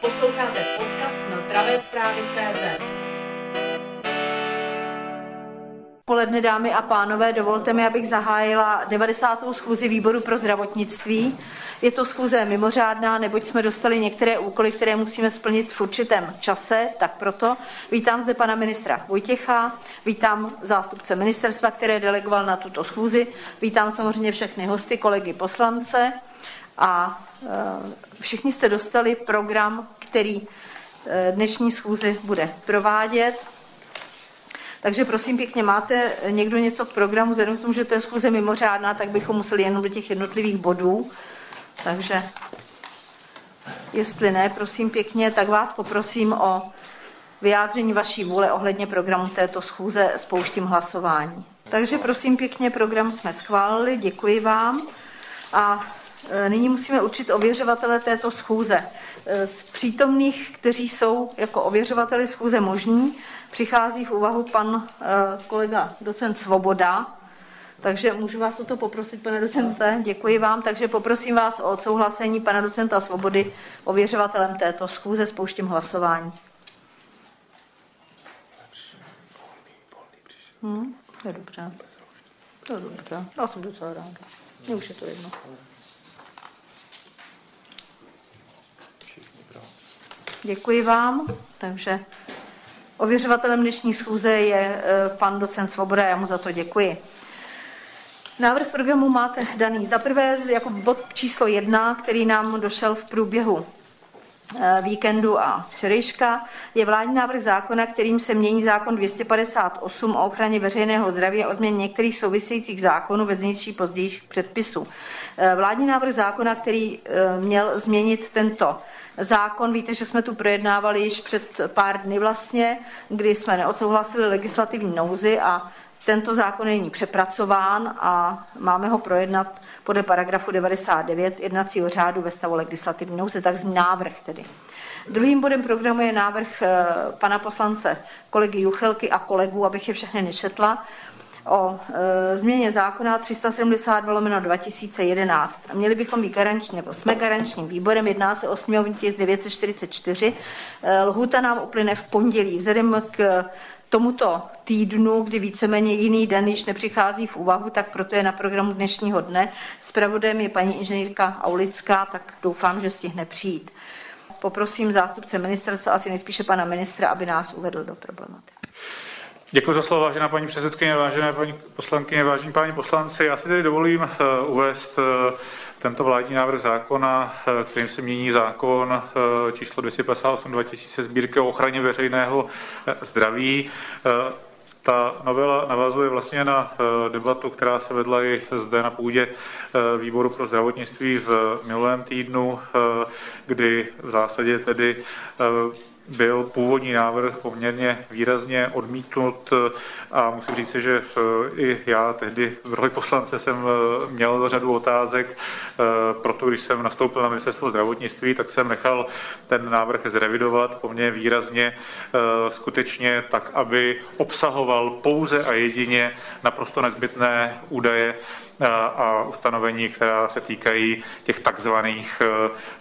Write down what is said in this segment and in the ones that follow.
Posloucháte podcast na zdravé zprávy CZ. Poledne, dámy a pánové, dovolte mi, abych zahájila 90. schůzi výboru pro zdravotnictví. Je to schůze mimořádná, neboť jsme dostali některé úkoly, které musíme splnit v určitém čase, tak proto vítám zde pana ministra Vojtěcha, vítám zástupce ministerstva, které delegoval na tuto schůzi, vítám samozřejmě všechny hosty, kolegy poslance a e, všichni jste dostali program, který e, dnešní schůzi bude provádět. Takže prosím pěkně, máte někdo něco k programu, vzhledem k tomu, že to je schůze mimořádná, tak bychom museli jenom do těch jednotlivých bodů. Takže jestli ne, prosím pěkně, tak vás poprosím o vyjádření vaší vůle ohledně programu této schůze spouštím hlasování. Takže prosím pěkně, program jsme schválili, děkuji vám. A nyní musíme určit ověřovatele této schůze. E, z přítomných, kteří jsou jako ověřovateli schůze možní, přichází v úvahu pan e, kolega docent Svoboda, takže můžu vás o to poprosit, pane docente, děkuji vám. Takže poprosím vás o odsouhlasení pana docenta Svobody ověřovatelem této schůze. Spouštím hlasování. Hmm, to je dobře. To je dobře. Já jsem docela ráda. Mně už je to jedno. Děkuji vám. Takže ověřovatelem dnešní schůze je eh, pan docent Svoboda, já mu za to děkuji. Návrh programu máte daný za prvé jako bod číslo jedna, který nám došel v průběhu víkendu a včerejška, je vládní návrh zákona, kterým se mění zákon 258 o ochraně veřejného zdraví a o změně některých souvisejících zákonů ve znější pozdějších předpisů. Eh, vládní návrh zákona, který eh, měl změnit tento zákon, víte, že jsme tu projednávali již před pár dny vlastně, kdy jsme neodsouhlasili legislativní nouzi a tento zákon je nyní přepracován a máme ho projednat podle paragrafu 99 jednacího řádu ve stavu legislativní nouze, tak návrh tedy. Druhým bodem programu je návrh eh, pana poslance kolegy Juchelky a kolegů, abych je všechny nečetla, o e, změně zákona 372 lomeno 2011. Měli bychom být garanční, nebo jsme garančním výborem, jedná se o sněmovní tisk 944. E, lhůta nám uplyne v pondělí. Vzhledem k tomuto týdnu, kdy víceméně jiný den již nepřichází v úvahu, tak proto je na programu dnešního dne. Spravodajem je paní inženýrka Aulická, tak doufám, že stihne přijít. Poprosím zástupce ministerstva, asi nejspíše pana ministra, aby nás uvedl do problematiky. Děkuji za slovo, vážená paní předsedkyně, vážené paní poslankyně, vážení páni poslanci. Já si tedy dovolím uh, uvést uh, tento vládní návrh zákona, uh, kterým se mění zákon číslo 258 2000 sbírky o ochraně veřejného zdraví. Ta novela navazuje vlastně na debatu, která se vedla i zde na půdě výboru pro zdravotnictví v minulém týdnu, kdy v zásadě tedy byl původní návrh poměrně výrazně odmítnut a musím říct, že eh, i já tehdy v roli poslance jsem eh, měl řadu otázek, eh, proto když jsem nastoupil na ministerstvo zdravotnictví, tak jsem nechal ten návrh zrevidovat poměrně výrazně skutečně tak, aby obsahoval pouze a jedině naprosto nezbytné údaje a ustanovení, která se týkají těch takzvaných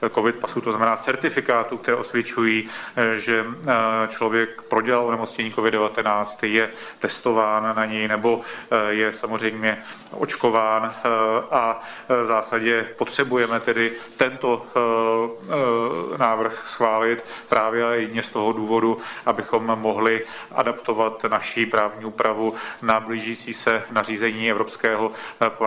eh, COVID pasů, to znamená certifikátů, které osvědčují, eh, že eh, člověk prodělal onemocnění COVID-19, je testován na něj nebo je samozřejmě očkován a v zásadě potřebujeme tedy tento návrh schválit právě jedině z toho důvodu, abychom mohli adaptovat naší právní úpravu na blížící se nařízení Evropského parlamentu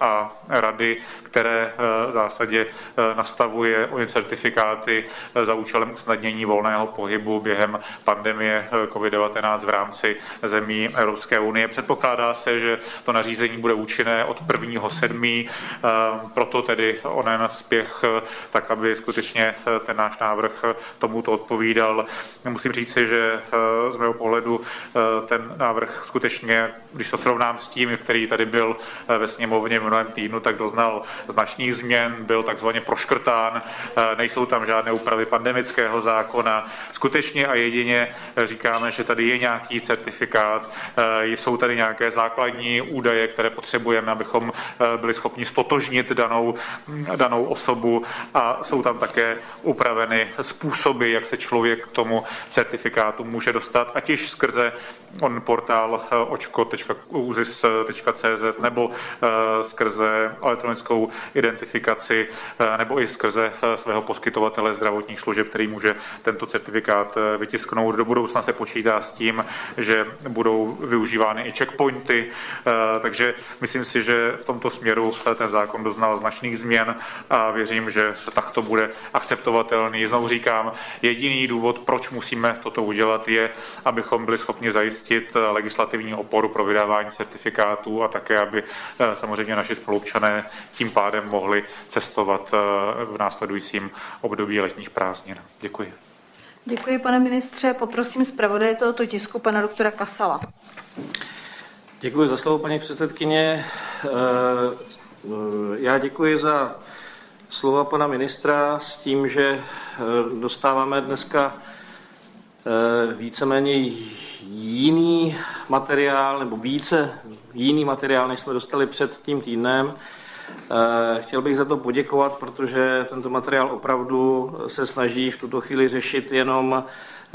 a rady, které eh, v zásadě eh, nastavuje o certifikáty eh, za účelem usnadnění volného pohybu během pandemie COVID-19 v rámci zemí Evropské unie. Předpokládá se, že to nařízení bude účinné od 1.7. Proto tedy onen spěch, tak aby skutečně ten náš návrh tomuto odpovídal. Musím říci, že z mého pohledu ten návrh skutečně, když to srovnám s tím, který tady byl ve sněmovně v minulém týdnu, tak doznal značných změn, byl takzvaně proškrtán, eh, nejsou tam žádné úpravy pandemického zákona. Skutečně a jedině eh, říkáme, že tady je nějaký certifikát, eh, jsou tady nějaké základní údaje, které potřebujeme, abychom byli schopni stotožnit danou, danou osobu. A jsou tam také upraveny způsoby, jak se člověk k tomu certifikátu může dostat, ať již skrze on portál očko.uzis.cz nebo skrze elektronickou identifikaci nebo i skrze svého poskytovatele zdravotních služeb, který může tento certifikát vytisknout. Do budoucna se počítá s tím, že budou využívány i checkpointy, takže myslím si, že v tomto směru ten zákon doznal značných změn a věřím, že tak to bude akceptovatelný. Znovu říkám, jediný důvod, proč musíme toto udělat, je, abychom byli schopni zajistit legislativní oporu pro vydávání certifikátů a také, aby eh, samozřejmě naši spolupčané tím pádem mohli cestovat eh, v následujícím období letních prázdnin. Děkuji. Děkuji, pane ministře. Poprosím zpravodaje tohoto tisku, pana doktora Kasala. Děkuji za slovo, paní předsedkyně. Eh, já děkuji za slova pana ministra s tím, že eh, dostáváme dneska eh, víceméně jiný materiál, nebo více jiný materiál, než jsme dostali před tím týdnem. Chtěl bych za to poděkovat, protože tento materiál opravdu se snaží v tuto chvíli řešit jenom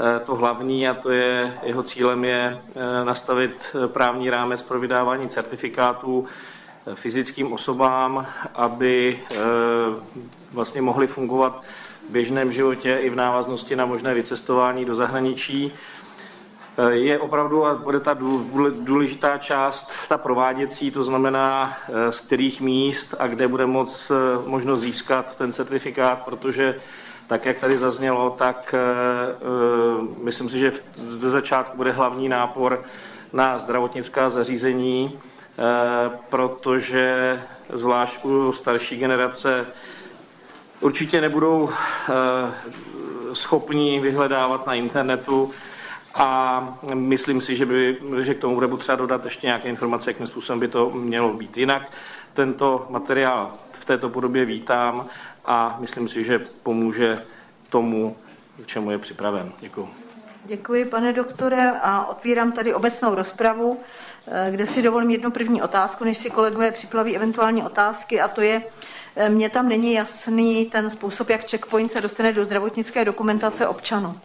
Eh, to hlavní a to je, jeho cílem je eh, nastavit eh, právní rámec pro vydávání certifikátů fyzickým osobám, aby vlastně mohly fungovat v běžném životě i v návaznosti na možné vycestování do zahraničí. Je opravdu, a bude ta důležitá část, ta prováděcí, to znamená, z kterých míst a kde bude moc možnost získat ten certifikát, protože tak jak tady zaznělo, tak myslím si, že ze začátku bude hlavní nápor na zdravotnická zařízení, protože zvlášť u starší generace určitě nebudou schopni vyhledávat na internetu a myslím si, že, by, že k tomu bude potřeba dodat ještě nějaké informace, jakým způsobem by to mělo být. Jinak tento materiál v této podobě vítám a myslím si, že pomůže tomu, k čemu je připraven. Děkuji. Děkuji, pane doktore, a otvírám tady obecnou rozpravu, eh, kde si dovolím jednu první otázku, než si kolegové připraví eventuální otázky, a to je, eh, mně tam není jasný ten způsob, jak checkpoint se dostane do zdravotnické dokumentace občanů.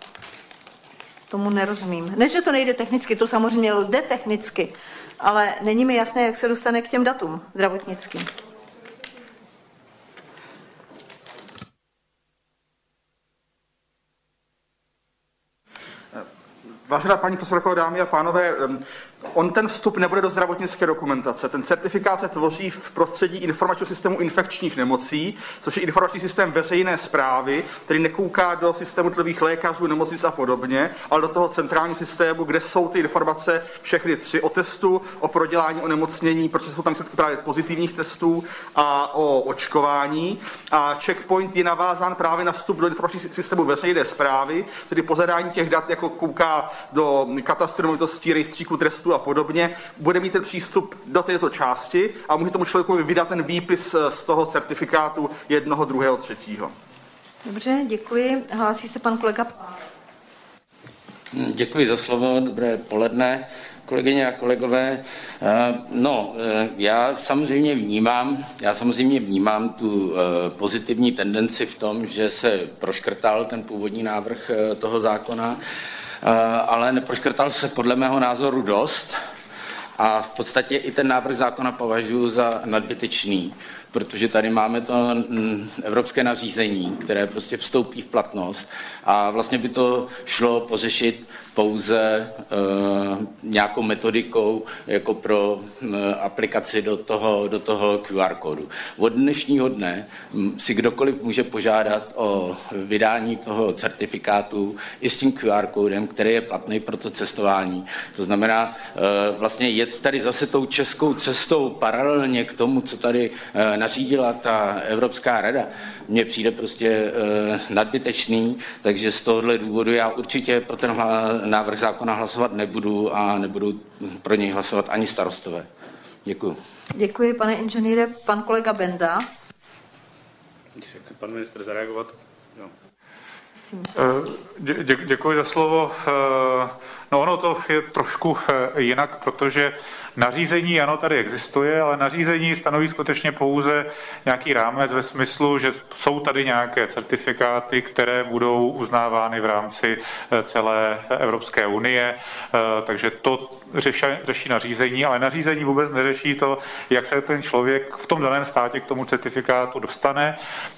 Tomu nerozumím. Ne, že to nejde technicky, to samozřejmě jde technicky, ale není mi jasné, jak se dostane k těm datům zdravotnickým. Vážená paní posledková dámy a pánové, On ten vstup nebude do zdravotnické dokumentace. Ten certifikát se tvoří v prostředí informačního systému infekčních nemocí, což je informační systém veřejné zprávy, který nekouká do systému tlivých lékařů, nemocnic a podobně, ale do toho centrálního systému, kde jsou ty informace všechny tři o testu, o prodělání onemocnění, protože jsou tam výsledky právě pozitivních testů a o očkování. A checkpoint je navázán právě na vstup do informačního systému veřejné zprávy, tedy po zadání těch dat, jako kouká do katastru rejstříku trestů a podobně, bude mít ten přístup do této části a může tomu člověku vydat ten výpis eh, z toho certifikátu jednoho, druhého, třetího. Dobře, děkuji. Hlásí se pan kolega. Hm, děkuji za slovo, dobré poledne, kolegyně a kolegové. Eh, no, eh, já samozřejmě vnímám, já samozřejmě vnímám tu pozitivní tendenci v tom, že se proškrtal ten původní návrh toho zákona, ale neproškrtal se podle mého názoru dost. A v podstatě i ten návrh zákona považuji za nadbytečný, protože tady máme to mm, evropské nařízení, které prostě vstoupí v platnost. A vlastně by to šlo pořešit pouze uh, nějakou metodikou jako pro uh, aplikaci do toho, do toho QR kódu. Od dnešního dne si kdokoliv může požádat o vydání toho certifikátu i s tím QR kódem, který je platný pro to cestování. To znamená uh, vlastně jet tady zase tou českou cestou paralelně k tomu, co tady nařídila ta Evropská rada, mně přijde prostě nadbytečný, takže z tohohle důvodu já určitě pro ten návrh zákona hlasovat nebudu a nebudu pro něj hlasovat ani starostové. Děkuji. Děkuji, pane inženýre. Pan kolega Benda. Když chce pan ministr zareagovat. Jo. Prosím. Dě, děkuji za slovo. No ono to je trošku jinak, protože nařízení ano tady existuje, ale nařízení stanoví skutečně pouze nějaký rámec ve smyslu, že jsou tady nějaké certifikáty, které budou uznávány v rámci celé Evropské unie, takže to řeší, řeší nařízení, ale nařízení vůbec neřeší to, jak se ten člověk v tom daném státě k tomu certifikátu dostane.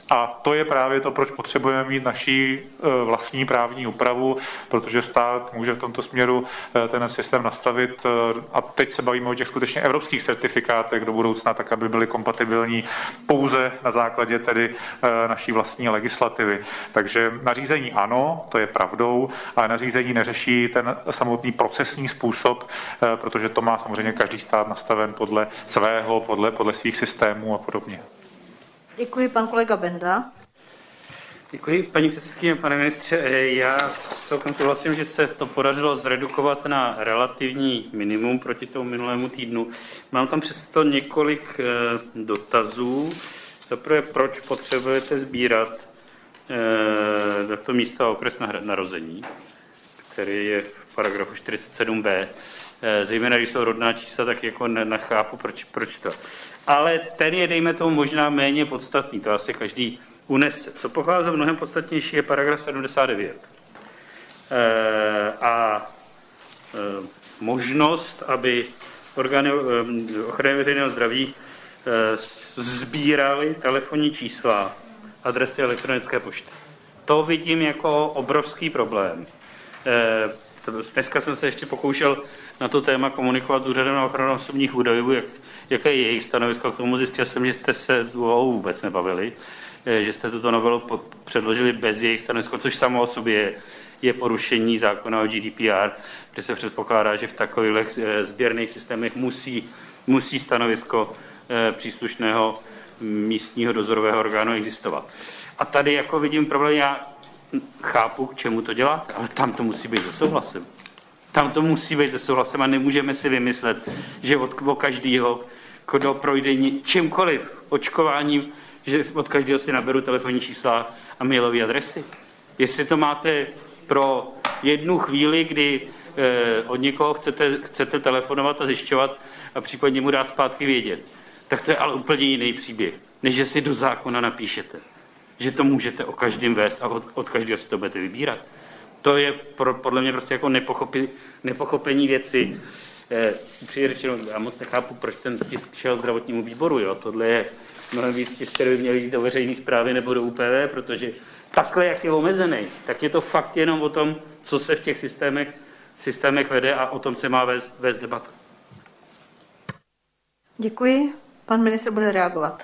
A to je právě to, proč potřebujeme mít naší vlastní právní úpravu, protože stát může v tomto směru eh, ten systém nastavit. Eh, a teď se bavíme o těch skutečně evropských certifikátech do budoucna, tak aby byly kompatibilní pouze na základě tedy eh, naší vlastní legislativy. Takže nařízení ano, to je pravdou, ale nařízení neřeší ten samotný procesní způsob, protože to má samozřejmě každý stát nastaven podle svého, podle, podle svých systémů a podobně. Děkuji, pan kolega Benda. Děkuji, paní předsedkyně, pane ministře. Eh, já celkem souhlasím, že se to podařilo zredukovat na relativní minimum proti tomu minulému týdnu. Mám tam přesto několik eh, dotazů. Zaprvé, proč potřebujete sbírat eh, to místo a okres narození, který je v paragrafu 47b. Zejména když jsou rodná čísla, tak jako nechápu, proč, proč to. Ale ten je, dejme tomu, možná méně podstatný. To asi každý unese. Co pochází mnohem podstatnější je paragraf 79. E, a e, možnost, aby orgány e, ochrany veřejného zdraví e, sbírali telefonní čísla, adresy elektronické pošty. To vidím jako obrovský problém. E, dneska jsem se ještě pokoušel na to téma komunikovat s úřadem na ochranu osobních údajů, jak, jaké je jejich stanovisko k tomu. Zjistil jsem, že jste se s vůbec nebavili. Eh, že jste tuto novelu předložili bez jejich stanoviska, což samo o sobě je porušení zákona o GDPR, kde se předpokládá, že v takových eh, sběrných systémech musí, musí stanovisko eh, příslušného místního dozorového orgánu existovat. A tady jako vidím problém, já chápu, k čemu to děláte, ale tam to musí být se souhlasem. Tam to musí být se souhlasem a nemůžeme si vymyslet, že od, od každého, kdo projde čímkoliv, očkováním, že od každého si naberu telefonní čísla a mailové adresy. Jestli to máte pro jednu chvíli, kdy eh, od někoho chcete, chcete telefonovat a zjišťovat a případně mu dát zpátky vědět, tak to je ale úplně jiný příběh, než že si do zákona napíšete, že to můžete o každém vést a od, od každého si to budete vybírat. To je pro, podle mě prostě jako nepochopi, nepochopení věci. Eh, řečeno, já moc nechápu, proč ten tisk šel zdravotnímu výboru. Jo? Tohle je mnohem víc těch, které by měly jít do veřejné zprávy nebo do UPV, protože takhle, jak je omezený, tak je to fakt jenom o tom, co se v těch systémech, systémech vede a o tom se má vést, vést debata. Děkuji. Pan ministr bude reagovat.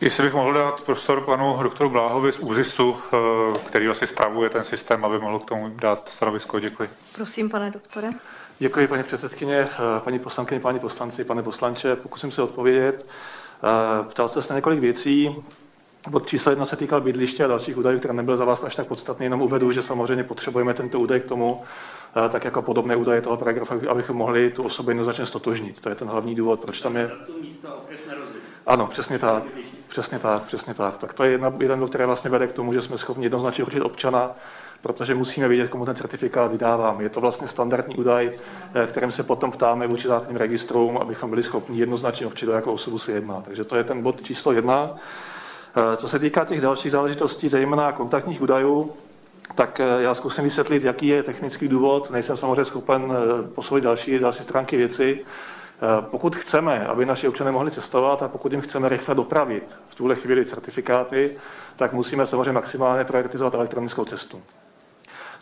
Jestli bych mohl dát prostor panu doktoru Bláhovi z ÚZISu, eh, který asi spravuje ten systém, aby mohl k tomu dát stanovisko. Děkuji. Prosím, pane doktore. Děkuji, paní předsedkyně, eh, paní poslankyně, páni poslanci, pane poslanče. Pokusím se odpovědět. Eh, ptal jste se na několik věcí. Bod číslo jedna se týkal bydliště a dalších údajů, které nebyl za vás až tak podstatný, jenom uvedu, že samozřejmě potřebujeme tento údaj k tomu, eh, tak jako podobné údaje toho paragrafu, abychom mohli tu osobu jednoznačně stotožnit. To je ten hlavní důvod, proč tam je. Ano, přesně tak. Přesně tak, přesně tak. Tak to je jedna, jeden který vlastně vede k tomu, že jsme schopni jednoznačně určit občana, protože musíme vědět, komu ten certifikát vydáváme. Je to vlastně standardní údaj, eh, kterým se potom ptáme vůči základním registrům, abychom byli schopni jednoznačně určit, o jakou osobu se jedná. Takže to je ten bod číslo jedna. Eh, co se týká těch dalších záležitostí, zejména kontaktních údajů, tak eh, já zkusím vysvětlit, jaký je technický důvod. Nejsem samozřejmě schopen posoudit další, další stránky věci. Pokud chceme, aby naši občané mohli cestovat a pokud jim chceme rychle dopravit v tuhle chvíli certifikáty, tak musíme samozřejmě maximálně prioritizovat elektronickou cestu.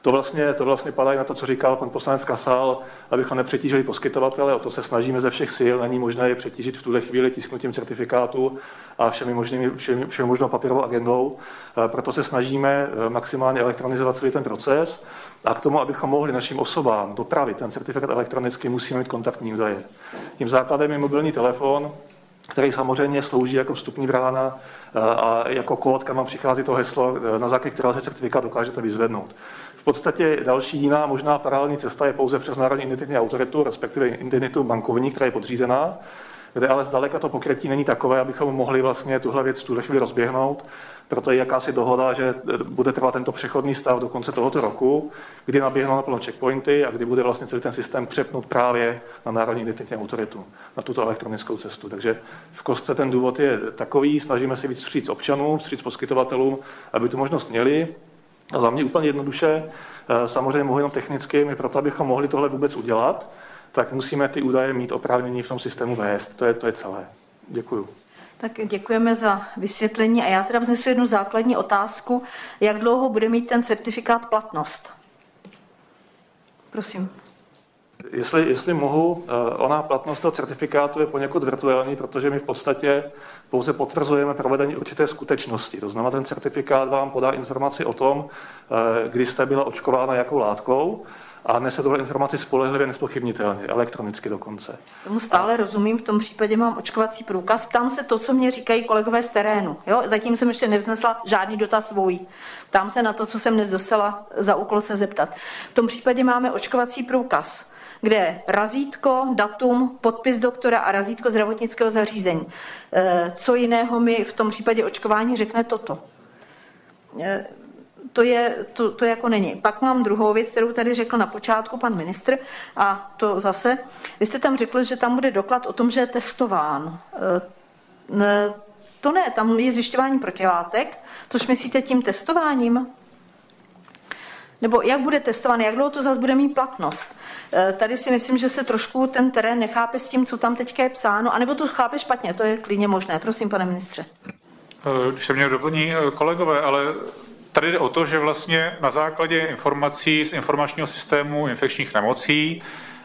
To vlastně, to vlastně padá i na to, co říkal pan poslanec Kasal, abychom nepřetížili poskytovatele, o to se snažíme ze všech sil, není možné je přetížit v tuhle chvíli tisknutím certifikátu a všemi, možnými, všemi, všemi možnou papírovou agendou. E, proto se snažíme e, maximálně elektronizovat celý ten proces a k tomu, abychom mohli našim osobám dopravit ten certifikát elektronicky, musíme mít kontaktní údaje. Tím základem je mobilní telefon, který samozřejmě slouží jako vstupní brána e, a jako kód, kam vám přichází to heslo, na základě kterého se certifikát dokážete vyzvednout. V podstatě další jiná možná paralelní cesta je pouze přes Národní identitní autoritu, respektive identitu bankovní, která je podřízená, kde ale zdaleka to pokrytí není takové, abychom mohli vlastně tuhle věc v tuhle chvíli rozběhnout. proto je jakási dohoda, že bude trvat tento přechodný stav do konce tohoto roku, kdy naběhnou naplno checkpointy a kdy bude vlastně celý ten systém přepnut právě na Národní identitní autoritu, na tuto elektronickou cestu. Takže v kostce ten důvod je takový, snažíme se víc vstříc občanům, vstříc poskytovatelům, aby tu možnost měli. A za mě úplně jednoduše, eh, samozřejmě mohu jenom technicky, my proto, abychom mohli tohle vůbec udělat, tak musíme ty údaje mít oprávnění v tom systému vést. To je, to je celé. Děkuju. Tak děkujeme za vysvětlení a já teda vznesu jednu základní otázku. Jak dlouho bude mít ten certifikát platnost? Prosím. Jestli, jestli mohu, eh, ona platnost toho certifikátu je poněkud virtuální, protože my v podstatě pouze potvrzujeme provedení určité skutečnosti. To znamená, ten certifikát vám podá informaci o tom, eh, kdy jste byla očkována jakou látkou, a nese tohle informaci spolehlivě, nespochybnitelně, elektronicky dokonce. Tomu stále rozumím, v tom případě mám očkovací průkaz. Ptám se to, co mě říkají kolegové z terénu. Jo? Zatím jsem ještě nevznesla žádný dotaz svůj. Ptám se na to, co jsem dnes dostala za úkol se zeptat. V tom případě máme očkovací průkaz, kde je razítko, datum, podpis doktora a razítko zdravotnického zařízení. E, co jiného mi v tom případě očkování řekne toto? E, to, je, to, to jako není. Pak mám druhou věc, kterou tady řekl na počátku pan ministr, a to zase, vy jste tam řekl, že tam bude doklad o tom, že je testován. E, to ne, tam je zjišťování protilátek, což myslíte tím testováním? Nebo jak bude testován, jak dlouho to zase bude mít platnost? E, tady si myslím, že se trošku ten terén nechápe s tím, co tam teďka je psáno, anebo to chápe špatně, to je klidně možné. Prosím, pane ministře. E, když se mě doplní kolegové, ale Tady jde o to, že vlastně na základě informací z informačního systému infekčních nemocí,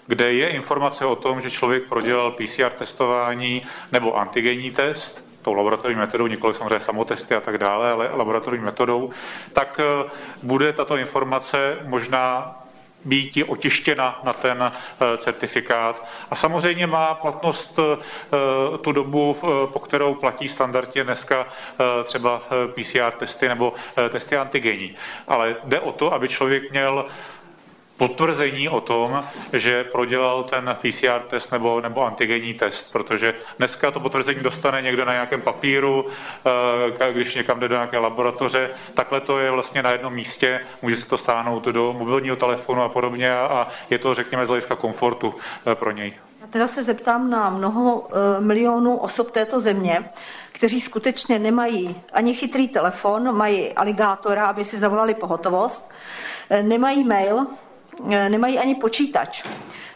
kde je informace o tom, že člověk prodělal PCR testování nebo antigenní test, tou laboratorní metodou, nikoli samozřejmě samotesty a tak dále, ale laboratorní metodou, tak eh, bude tato informace možná být otištěna na ten eh, certifikát. A samozřejmě má platnost eh, tu dobu, po kterou platí standardně dneska třeba PCR testy nebo testy antigenní. Ale jde o to, aby člověk měl potvrzení o tom, že prodělal ten PCR test nebo, nebo antigenní test, protože dneska to potvrzení dostane někdo na nějakém papíru, eh, když někam jde do nějaké laboratoře, takhle to je vlastně na jednom místě, může se to stáhnout do mobilního telefonu a podobně a je to, řekněme, z hlediska komfortu eh, pro něj. Já teda se zeptám na mnoho eh, milionů osob této země, kteří skutečně nemají ani chytrý telefon, mají aligátora, aby si zavolali pohotovost, nemají mail, nemají ani počítač.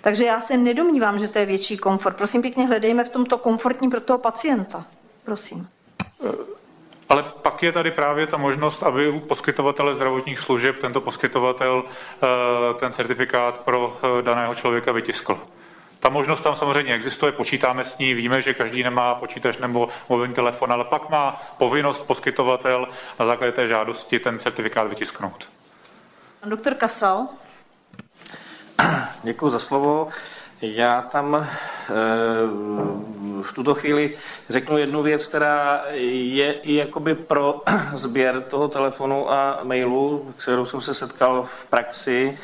Takže já se nedomnívám, že to je větší komfort. Prosím pěkně, hledejme v tomto komfortní pro toho pacienta. Prosím. E, ale pak je tady právě ta možnost, aby u poskytovatele zdravotních služeb tento poskytovatel e, ten certifikát pro daného člověka vytiskl. Ta možnost tam samozřejmě existuje, počítáme s ní, víme, že každý nemá počítač nebo mobilní telefon, ale pak má povinnost poskytovatel na základě té žádosti ten certifikát vytisknout. Pan doktor Kasal. Děkuji za slovo. Já tam eh, v tuto chvíli řeknu jednu věc, která je i jakoby pro sběr toho telefonu a mailu, kterou jsem se setkal v praxi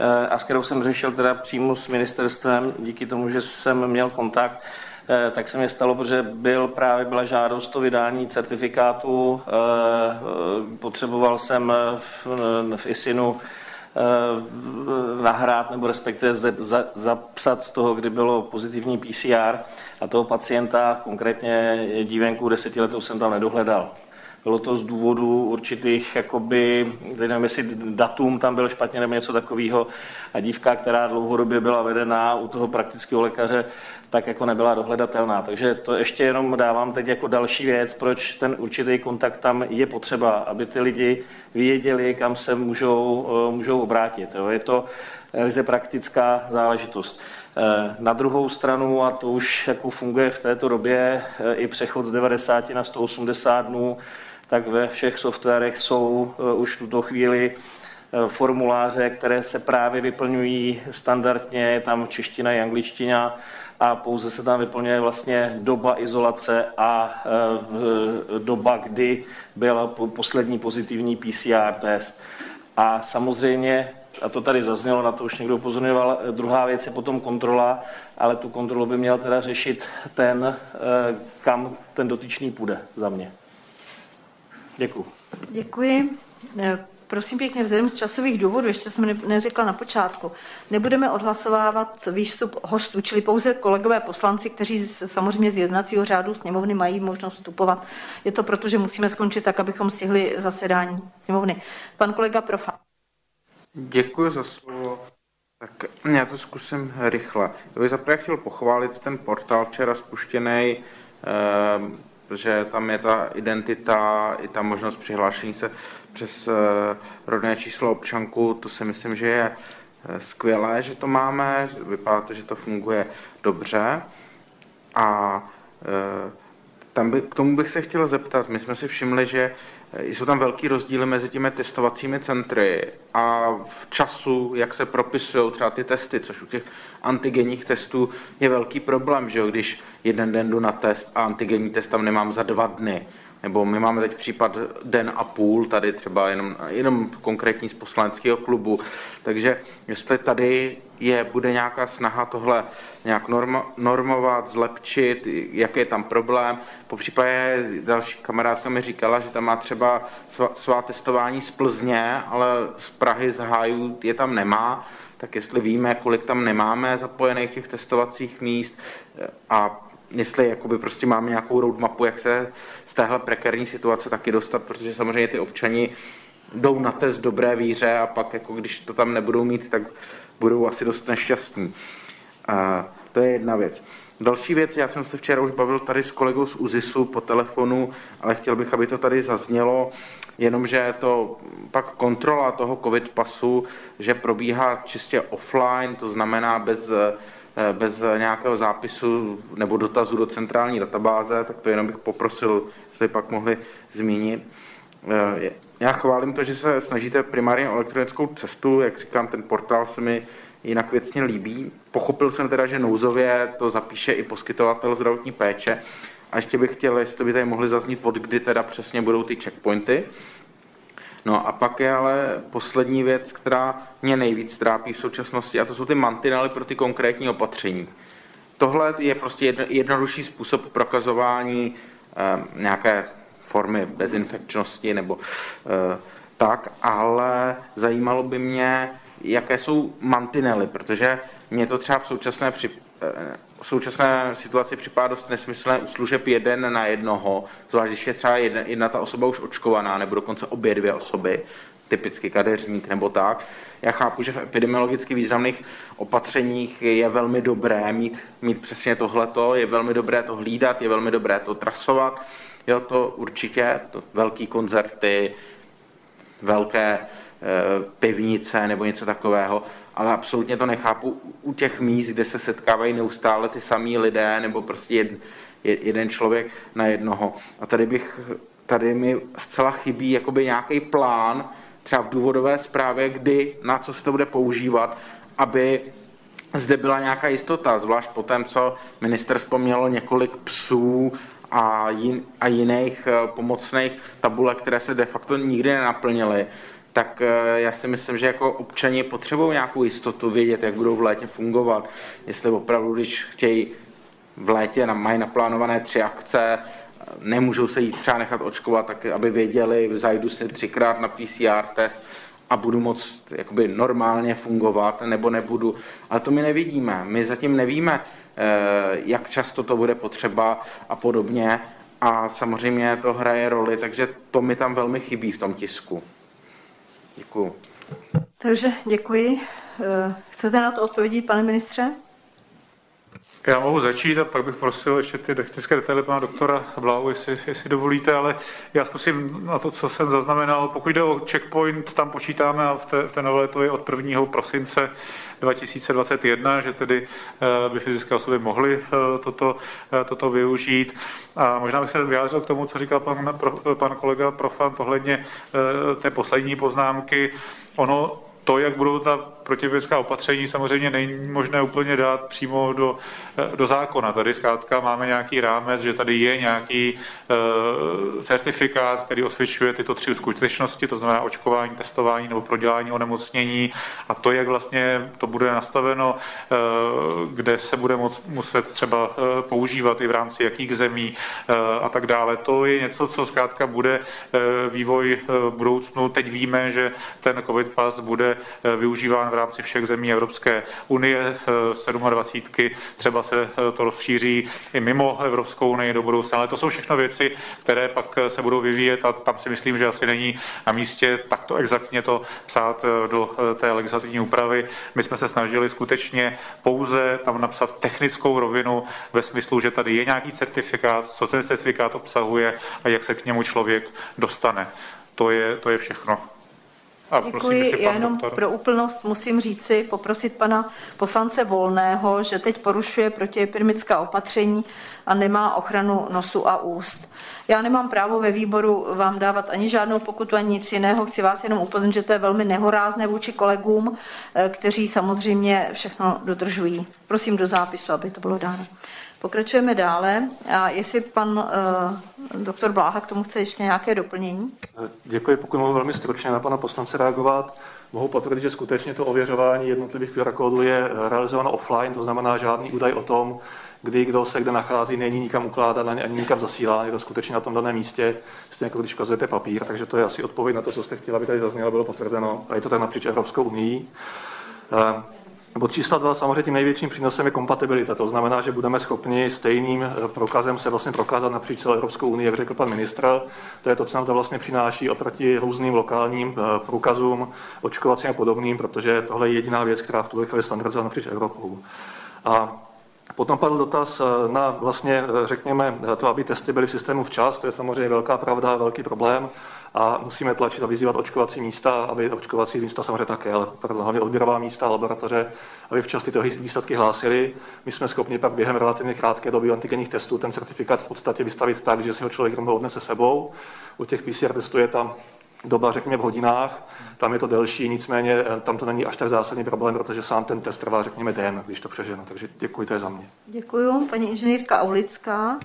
eh, a s kterou jsem řešil teda přímo s ministerstvem, díky tomu, že jsem měl kontakt, eh, tak se mi stalo, protože byl právě byla žádost o vydání certifikátu. Potřeboval jsem v, v ISINu nahrát nebo respektive zapsat z toho, kdy bylo pozitivní PCR a toho pacienta, konkrétně dívenku desetiletou jsem tam nedohledal. Bylo to z důvodu určitých, jakoby, nevím, jestli datum tam byl špatně nebo něco takového. A dívka, která dlouhodobě byla vedená u toho praktického lékaře, tak jako nebyla dohledatelná. Takže to ještě jenom dávám teď jako další věc, proč ten určitý kontakt tam je potřeba, aby ty lidi věděli, kam se můžou, eh, můžou obrátit. Jo. Je to ryze praktická záležitost. Eh, na druhou stranu, a to už jako funguje v této době, eh, i přechod z 90 na 180 dnů, tak ve všech softwarech jsou už v tuto chvíli formuláře, které se právě vyplňují standardně, tam čeština i angličtina, a pouze se tam vyplňuje vlastně doba izolace a e, doba, kdy byl poslední pozitivní PCR test. A samozřejmě, a to tady zaznělo, na to už někdo upozorňoval, druhá věc je potom kontrola, ale tu kontrolu by měl teda řešit ten, kam ten dotyčný půjde za mě. Děkuji. Děkuji. Eh, prosím pěkně, vzhledem z časových důvodů, ještě jsem neřekla na počátku, nebudeme odhlasovávat výstup hostů, čili pouze kolegové poslanci, kteří samozřejmě z jednacího řádu sněmovny mají možnost vstupovat. Je to proto, že musíme skončit tak, abychom stihli zasedání sněmovny. Pan kolega Profa. Děkuji za slovo. Tak já to zkusím rychle. Já bych zaprvé chtěl pochválit ten portál včera spuštěný, eh, že tam je ta identita, i ta možnost přihlášení se přes eh, rodné číslo občanku. To si myslím, že je eh, skvělé, že to máme. Vypadá to, že to funguje dobře. A tam by, k tomu bych se chtěl zeptat. My jsme si všimli, že jsou tam velký rozdíly mezi těmi testovacími centry a v času, jak se propisují třeba ty testy, což u těch antigenních testů je velký problém, že jo? když jeden den jdu na test a antigenní test tam nemám za dva dny. Nebo my máme teď případ den a půl, tady třeba jenom, jenom konkrétní z poslaneckého klubu. Takže jestli tady je, bude nějaká snaha tohle nějak norm, normovat, zlepčit, jaký je tam problém. Po případě další kamarádka mi říkala, že tam má třeba svá, svá testování z Plzně, ale z Prahy, z Hájů je tam nemá, tak jestli víme, kolik tam nemáme zapojených těch testovacích míst a jestli jakoby prostě máme nějakou roadmapu, jak se z téhle prekérní situace taky dostat, protože samozřejmě ty občani jdou na test dobré víře a pak, jako když to tam nebudou mít, tak budou asi dost nešťastní. A to je jedna věc. Další věc, já jsem se včera už bavil tady s kolegou z UZISu po telefonu, ale chtěl bych, aby to tady zaznělo, jenomže to pak kontrola toho covid pasu, že probíhá čistě offline, to znamená bez, bez nějakého zápisu nebo dotazu do centrální databáze, tak to jenom bych poprosil, jestli pak mohli zmínit. Eh, já chválím to, že se snažíte primárně o elektronickou cestu, jak říkám, ten portál se mi jinak věcně líbí. Pochopil jsem teda, že nouzově to zapíše i poskytovatel zdravotní péče. A ještě bych chtěl, jestli by tady mohli zaznít, od kdy teda přesně budou ty checkpointy. No a pak je ale poslední věc, která mě nejvíc trápí v současnosti, a to jsou ty mantinely pro ty konkrétní opatření. Tohle je prostě jednodušší způsob prokazování eh, nějaké formy bezinfekčnosti nebo eh, tak, ale zajímalo by mě, jaké jsou mantinely, protože mě to třeba v současné, při, eh, v současné situaci připadá dost nesmyslné u služeb jeden na jednoho, zvlášť když je třeba jedna, jedna ta osoba už očkovaná, nebo dokonce obě dvě osoby, typicky kadeřník nebo tak. Já chápu, že v epidemiologicky významných opatřeních je velmi dobré mít, mít přesně tohleto, je velmi dobré to hlídat, je velmi dobré to trasovat, Jo, to určitě, to velký koncerty, velké e, pivnice nebo něco takového, ale absolutně to nechápu u těch míst, kde se setkávají neustále ty samý lidé nebo prostě jed, jeden člověk na jednoho. A tady bych, tady mi zcela chybí jakoby nějaký plán, třeba v důvodové zprávě, kdy, na co se to bude používat, aby zde byla nějaká jistota, zvlášť po tom, co ministerstvo mělo několik psů a, jin, a jiných eh, pomocných tabulek, které se de facto nikdy nenaplnily, tak eh, já si myslím, že jako občani potřebují nějakou jistotu vědět, jak budou v létě fungovat. Jestli opravdu, když chtějí v létě mají naplánované tři akce, nemůžou se jít třeba nechat očkovat, tak aby věděli, zajdu si třikrát na PCR test a budu moct jakoby normálně fungovat, nebo nebudu. Ale to my nevidíme. My zatím nevíme, Eh, jak často to bude potřeba a podobně. A samozřejmě to hraje roli, takže to mi tam velmi chybí v tom tisku. Děkuju. Takže děkuji. Eh, chcete na to odpovědět, pane ministře? Já mohu začít a pak bych prosil ještě ty technické detaily pana doktora Blau, jestli, jestli dovolíte, ale já zkusím na to, co jsem zaznamenal. Pokud jde o checkpoint, tam počítáme a v té, v té novele to je od 1. prosince 2021, že tedy eh, by fyzické osoby mohly eh, toto, eh, toto využít. A možná bych se vyjádřil k tomu, co říkal pan, pan kolega Profan ohledně té poslední poznámky. Ono to, jak budou ta protiepidemická opatření, samozřejmě není možné úplně dát přímo do, do zákona. Tady zkrátka máme nějaký rámec, že tady je nějaký uh, certifikát, který osvědčuje tyto tři skutečnosti, to znamená očkování, testování nebo prodělání onemocnění a to, jak vlastně to bude nastaveno, uh, kde se bude moc, muset třeba používat i v rámci jakých zemí uh, a tak dále. To je něco, co zkrátka bude vývoj uh, budoucnu. Teď víme, že ten COVID pas bude využíván v rámci všech zemí Evropské unie, 27. Eh, třeba se eh, to rozšíří i mimo Evropskou unii do budoucna, ale to jsou všechno věci, které pak eh, se budou vyvíjet a tam si myslím, že asi není na místě takto exaktně to psát do té legislativní úpravy. My jsme se snažili skutečně pouze tam napsat technickou rovinu ve smyslu, že tady je nějaký certifikát, co ten certifikát obsahuje a jak se k němu člověk dostane. To je, to je všechno. A Děkuji. Já jenom doktor. pro úplnost musím říci, poprosit pana poslance Volného, že teď porušuje protiepidemická opatření a nemá ochranu nosu a úst. Já nemám právo ve výboru vám dávat ani žádnou pokutu, ani nic jiného. Chci vás jenom upozornit, že to je velmi nehorázné vůči kolegům, eh, kteří samozřejmě všechno dodržují. Prosím do zápisu, aby to bylo dáno. Pokračujeme dále. A jestli pan uh, doktor Bláha k tomu chce ještě nějaké doplnění? Děkuji, pokud mohu velmi stručně na pana poslance reagovat. Mohu potvrdit, že skutečně to ověřování jednotlivých QR kódů je realizováno offline, to znamená žádný údaj o tom, kdy kdo se kde nachází, není nikam ukládán ani nikam zasílán, je to skutečně na tom daném místě, stejně jako když ukazujete papír, takže to je asi odpověď na to, co jste chtěla, aby tady zaznělo, bylo potvrzeno a je to tak napříč Evropskou unii. Eh, Bod čísla dva, samozřejmě tím největším přínosem je kompatibilita. To znamená, že budeme schopni stejným eh, prokazem se vlastně prokázat napříč celou Evropskou unii, jak řekl pan ministr. To je to, co nám to vlastně přináší oproti různým lokálním eh, průkazům, očkovacím a podobným, protože tohle je jediná věc, která v tuhle chvíli standardizuje napříč Evropou. A Potom padl dotaz eh, na vlastně, řekněme, to, aby testy byly v systému včas, to je samozřejmě velká pravda, velký problém a musíme tlačit a vyzývat očkovací místa, aby očkovací místa samozřejmě také, ale hlavně odběrová místa, laboratoře, aby včas tyto výsledky hlásili. My jsme schopni pak během relativně krátké doby antigenních testů ten certifikát v podstatě vystavit tak, že si ho člověk rovnou odnese sebou. U těch PCR testů je tam doba, řekněme, v hodinách, tam je to delší, nicméně eh, tam to není až tak zásadní problém, protože sám ten test trvá, řekněme, den, když to přeženu. Takže děkuji, to je za mě. Děkuji. Paní inženýrka Aulická.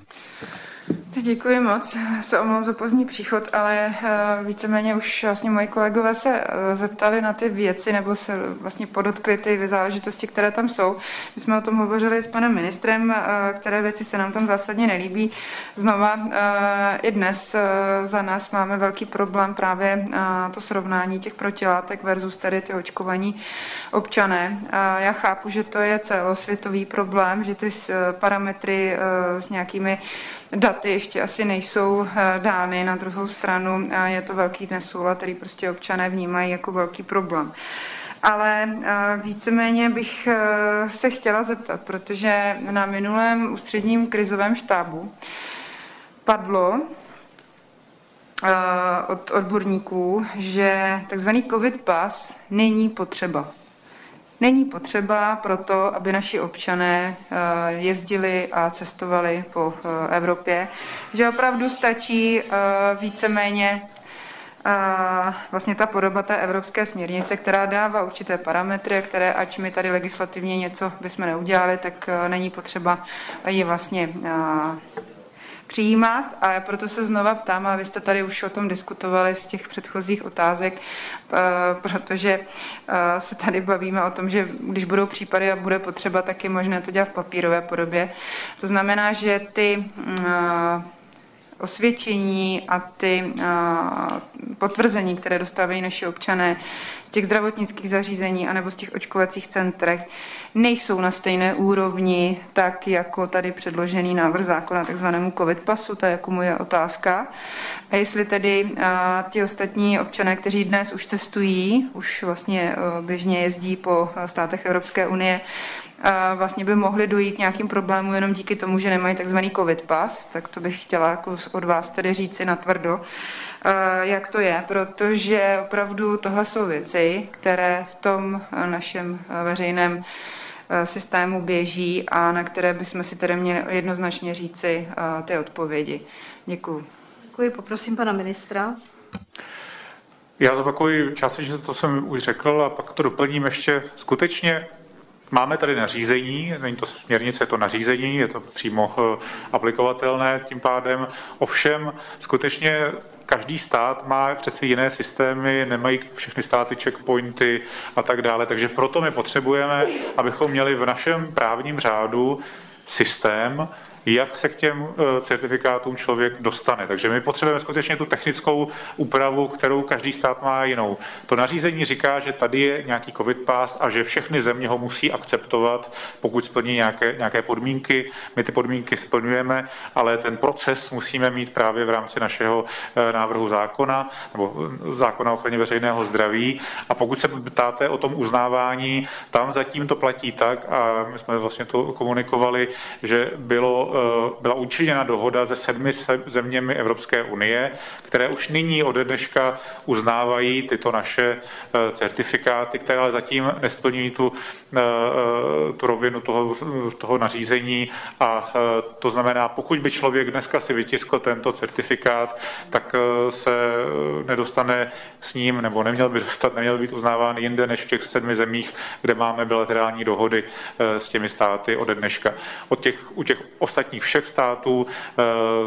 Děkuji moc, se omlouvám za pozdní příchod, ale eh, víceméně už vlastně moji kolegové se eh, zeptali na ty věci nebo se vlastně podotkli ty záležitosti, které tam jsou. My jsme o tom hovořili s panem ministrem, eh, které věci se nám tam zásadně nelíbí. Znova i dnes za nás máme velký problém právě to srovnání těch protilátek versus tedy ty očkovaní občané. Já chápu, že to je celosvětový problém, že ty parametry s nějakými daty ještě asi nejsou eh, dány. Na druhou stranu eh, je to velký nesoulad, který prostě občané vnímají jako velký problém. Ale eh, víceméně bych se chtěla zeptat, protože na minulém ústředním krizovém štábu padlo od odborníků, že takzvaný COVID pas není potřeba není potřeba pro to, aby naši občané eh, jezdili a cestovali po eh, Evropě, že opravdu stačí eh, víceméně vlastně ta podoba té evropské směrnice, která dává určité parametry, které ač my tady legislativně něco bychom neudělali, tak není potřeba ji vlastně přijímat a proto se znova ptám, ale vy jste tady už o tom diskutovali z těch předchozích otázek, eh, protože eh, se tady bavíme o tom, že když budou případy a bude potřeba, tak je možné to dělat v papírové podobě. To znamená, že ty eh, osvědčení a ty potvrzení, které dostávají naši občané z těch zdravotnických zařízení anebo z těch očkovacích centrech, nejsou na stejné úrovni, tak jako tady předložený návrh zákona takzvanému COVID pasu, to je jako moje otázka. A jestli tedy ti ostatní občané, kteří dnes už cestují, už vlastně běžně jezdí po státech Evropské unie, vlastně by mohli dojít nějakým problémům jenom díky tomu, že nemají takzvaný covid pas, tak to bych chtěla jako od vás tedy říci natvrdo, jak to je, protože opravdu tohle jsou věci, které v tom našem veřejném systému běží a na které bychom si tedy měli jednoznačně říci ty odpovědi. Děkuji. Děkuji, poprosím pana ministra. Já zopakuju částečně to jsem už řekl a pak to doplním ještě. Skutečně Máme tady nařízení, není to směrnice, je to nařízení, je to přímo eh, aplikovatelné tím pádem. Ovšem, skutečně každý stát má přece jiné systémy, nemají všechny státy checkpointy a tak dále, takže proto my potřebujeme, abychom měli v našem právním řádu systém, jak se k těm eh, certifikátům člověk dostane. Takže my potřebujeme skutečně tu technickou úpravu, kterou každý stát má jinou. To nařízení říká, že tady je nějaký covid pass a že všechny země ho musí akceptovat, pokud splní nějaké, nějaké podmínky. My ty podmínky splňujeme, ale ten proces musíme mít právě v rámci našeho eh, návrhu zákona nebo eh, zákona o ochraně veřejného zdraví. A pokud se ptáte o tom uznávání, tam zatím to platí tak, a my jsme vlastně to komunikovali, že bylo byla učiněna dohoda se sedmi zeměmi Evropské unie, které už nyní ode dneška uznávají tyto naše eh, certifikáty, které ale zatím nesplňují tu, eh, tu rovinu toho, toho nařízení a to znamená, pokud by člověk dneska si vytiskl tento certifikát, tak se nedostane s ním, nebo neměl by dostat, neměl být uznáván jinde než v těch sedmi zemích, kde máme bilaterální dohody s těmi státy ode dneška. Od těch, u těch ostatních ostatních všech států eh,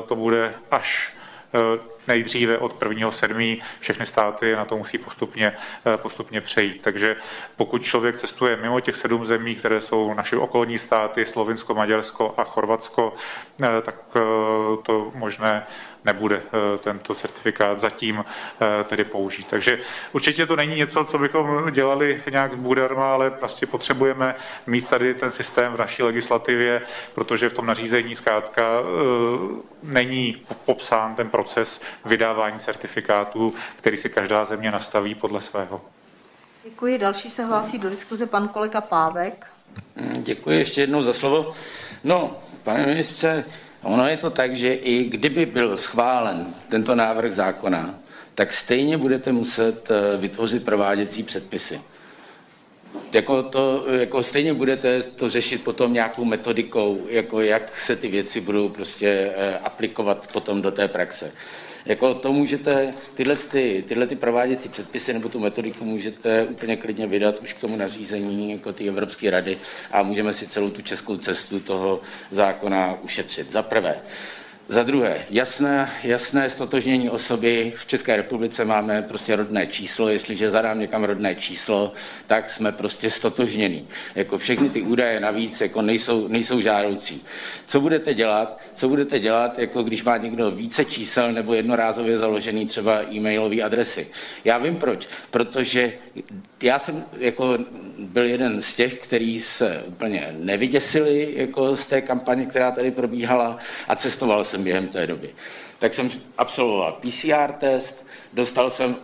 to bude až eh, nejdříve od 1.7. všechny státy na to musí postupně, eh, postupně přejít. Takže pokud člověk cestuje mimo těch sedm zemí, které jsou naše okolní státy, Slovinsko, Maďarsko a Chorvatsko, tak to možné nebude eh, tento certifikát zatím eh, tedy použít. Takže určitě to není něco, co bychom dělali nějak zbůdarma, ale prostě potřebujeme mít tady ten systém v naší legislativě, protože v tom nařízení zkrátka eh, není popsán ten proces vydávání certifikátů, který si každá země nastaví podle svého. Děkuji. Další se hlásí do diskuze pan kolega Pávek. Děkuji ještě jednou za slovo. No, pane ministře, Ono je to tak, že i kdyby byl schválen tento návrh zákona, tak stejně budete muset eh, vytvořit prováděcí předpisy. Jako to, jako stejně budete to řešit potom nějakou metodikou, jako jak se ty věci budou prostě eh, aplikovat potom do té praxe. Jako to můžete, tyhle, ty, tyhle ty prováděcí předpisy nebo tu metodiku můžete úplně klidně vydat už k tomu nařízení jako ty Evropské rady a můžeme si celou tu českou cestu toho zákona ušetřit. Za prvé, za druhé, jasné, jasné stotožnění osoby. V České republice máme prostě rodné číslo. Jestliže zadám někam rodné číslo, tak jsme prostě stotožnění. Jako všechny ty údaje navíc jako nejsou, nejsou žádoucí. Co budete dělat? Co budete dělat, jako když má někdo více čísel nebo jednorázově založený třeba e-mailové adresy? Já vím proč. Protože já jsem jako byl jeden z těch, který se úplně nevyděsili jako z té kampaně, která tady probíhala a cestoval jsem během té doby. Tak jsem absolvoval PCR test, dostal jsem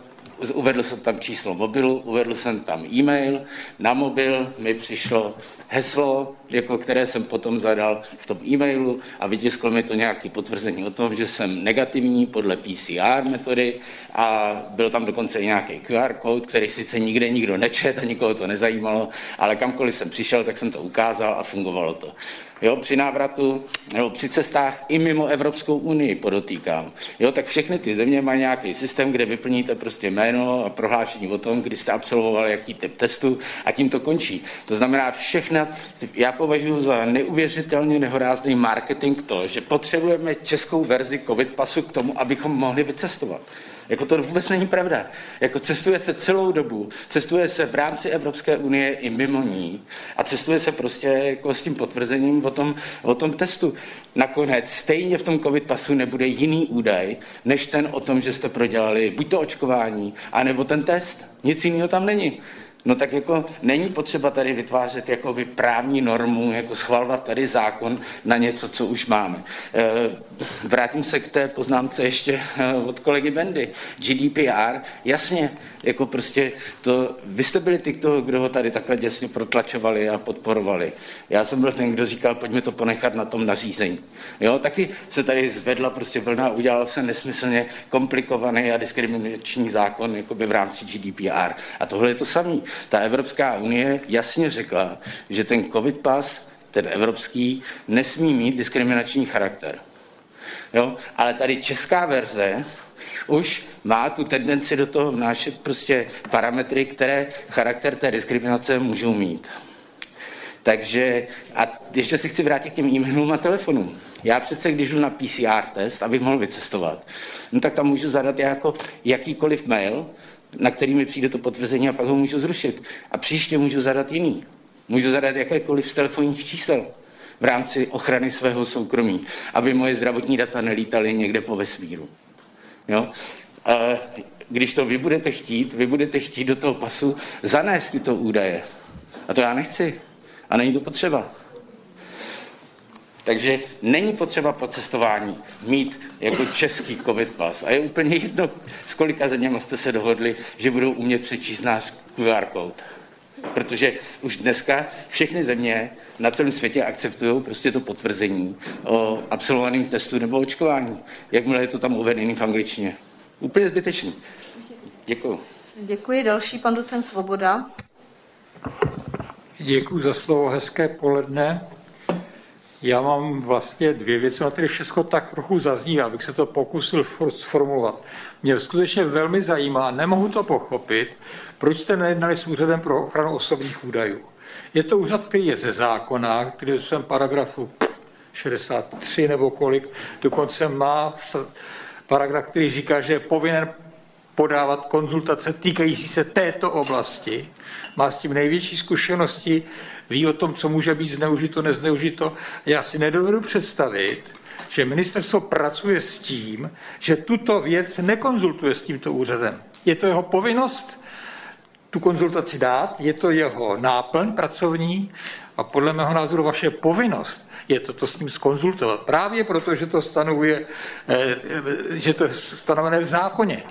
uvedl jsem tam číslo mobilu, uvedl jsem tam e-mail, na mobil mi přišlo heslo, jako které jsem potom zadal v tom e-mailu a vytisklo mi to nějaké potvrzení o tom, že jsem negativní podle PCR metody a byl tam dokonce i nějaký QR kód, který sice nikde nikdo nečet a nikoho to nezajímalo, ale kamkoliv jsem přišel, tak jsem to ukázal a fungovalo to jo, při návratu nebo při cestách i mimo Evropskou unii, podotýkám. Jo, tak všechny ty země mají nějaký systém, kde vyplníte prostě jméno a prohlášení o tom, kdy jste absolvovali jaký typ testu a tím to končí. To znamená všechna, já považuji za neuvěřitelně nehorázný marketing to, že potřebujeme českou verzi COVID pasu k tomu, abychom mohli vycestovat. Jako to vůbec není pravda. Jako cestuje se celou dobu, cestuje se v rámci Evropské unie i mimo ní a cestuje se prostě jako s tím potvrzením o tom, o tom testu. Nakonec stejně v tom covid pasu nebude jiný údaj, než ten o tom, že jste prodělali buď to očkování, anebo ten test. Nic jiného tam není. No tak jako není potřeba tady vytvářet jako právní normu, jako schvalovat tady zákon na něco, co už máme. Eh, vrátím se k té poznámce ještě eh, od kolegy Bendy. GDPR, jasně, jako prostě to, vy jste byli ty, kdo, kdo ho tady takhle děsně protlačovali a podporovali. Já jsem byl ten, kdo říkal, pojďme to ponechat na tom nařízení. Jo, taky se tady zvedla prostě vlna, udělal se nesmyslně komplikovaný a diskriminační zákon jakoby v rámci GDPR. A tohle je to samé. Ta Evropská unie jasně řekla, že ten COVID pas, ten evropský, nesmí mít diskriminační charakter. Jo? Ale tady česká verze už má tu tendenci do toho vnášet prostě parametry, které charakter té diskriminace můžou mít. Takže a ještě se chci vrátit k těm e-mailům a telefonům. Já přece, když jdu na PCR test, abych mohl vycestovat, no tak tam můžu zadat jako jakýkoliv mail, na který mi přijde to potvrzení a pak ho můžu zrušit. A příště můžu zadat jiný. Můžu zadat jakékoliv z telefonních čísel v rámci ochrany svého soukromí, aby moje zdravotní data nelítaly někde po vesmíru. Jo? A když to vy budete chtít, vy budete chtít do toho pasu zanést tyto údaje. A to já nechci. A není to potřeba. Takže není potřeba po cestování mít jako český covid pas. A je úplně jedno, s kolika zeměma jste se dohodli, že budou umět přečíst náš QR kód. Protože už dneska všechny země na celém světě akceptují prostě to potvrzení o absolvovaném testu nebo očkování. Jakmile je to tam uvedený v angličtině. Úplně zbytečný. Děkuji. Děkuji. Další pan docent Svoboda. Děkuji za slovo, hezké poledne. Já mám vlastně dvě věci, na které všechno tak trochu zazní, abych se to pokusil sformulovat. Mě skutečně velmi zajímá, nemohu to pochopit, proč jste nejednali s úřadem pro ochranu osobních údajů. Je to úřad, který je ze zákona, který je v paragrafu 63 nebo kolik, dokonce má paragraf, který říká, že je povinen podávat konzultace týkající se této oblasti, má s tím největší zkušenosti, ví o tom, co může být zneužito, nezneužito. Já si nedovedu představit, že ministerstvo pracuje s tím, že tuto věc nekonzultuje s tímto úřadem. Je to jeho povinnost tu konzultaci dát, je to jeho náplň pracovní a podle mého názoru vaše povinnost je to, to s ním skonzultovat. Právě proto, že to stanovuje, eh, že to je stanovené v zákoně.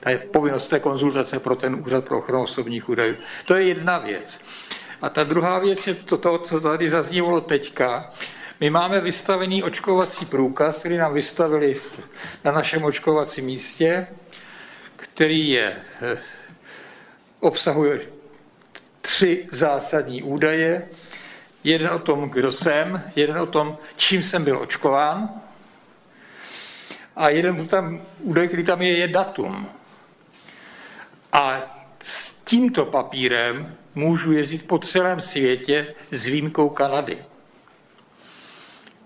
Ta je povinnost té konzultace pro ten úřad pro ochranu osobních údajů. To je jedna věc. A ta druhá věc je to, to co tady zaznívalo teďka. My máme vystavený očkovací průkaz, který nám vystavili na našem očkovacím místě, který je, eh, obsahuje tři zásadní údaje. Jeden o tom, kdo jsem, jeden o tom, čím jsem byl očkován a jeden tam, údaj, který tam je, je datum. A s tímto papírem můžu jezdit po celém světě s výjimkou Kanady.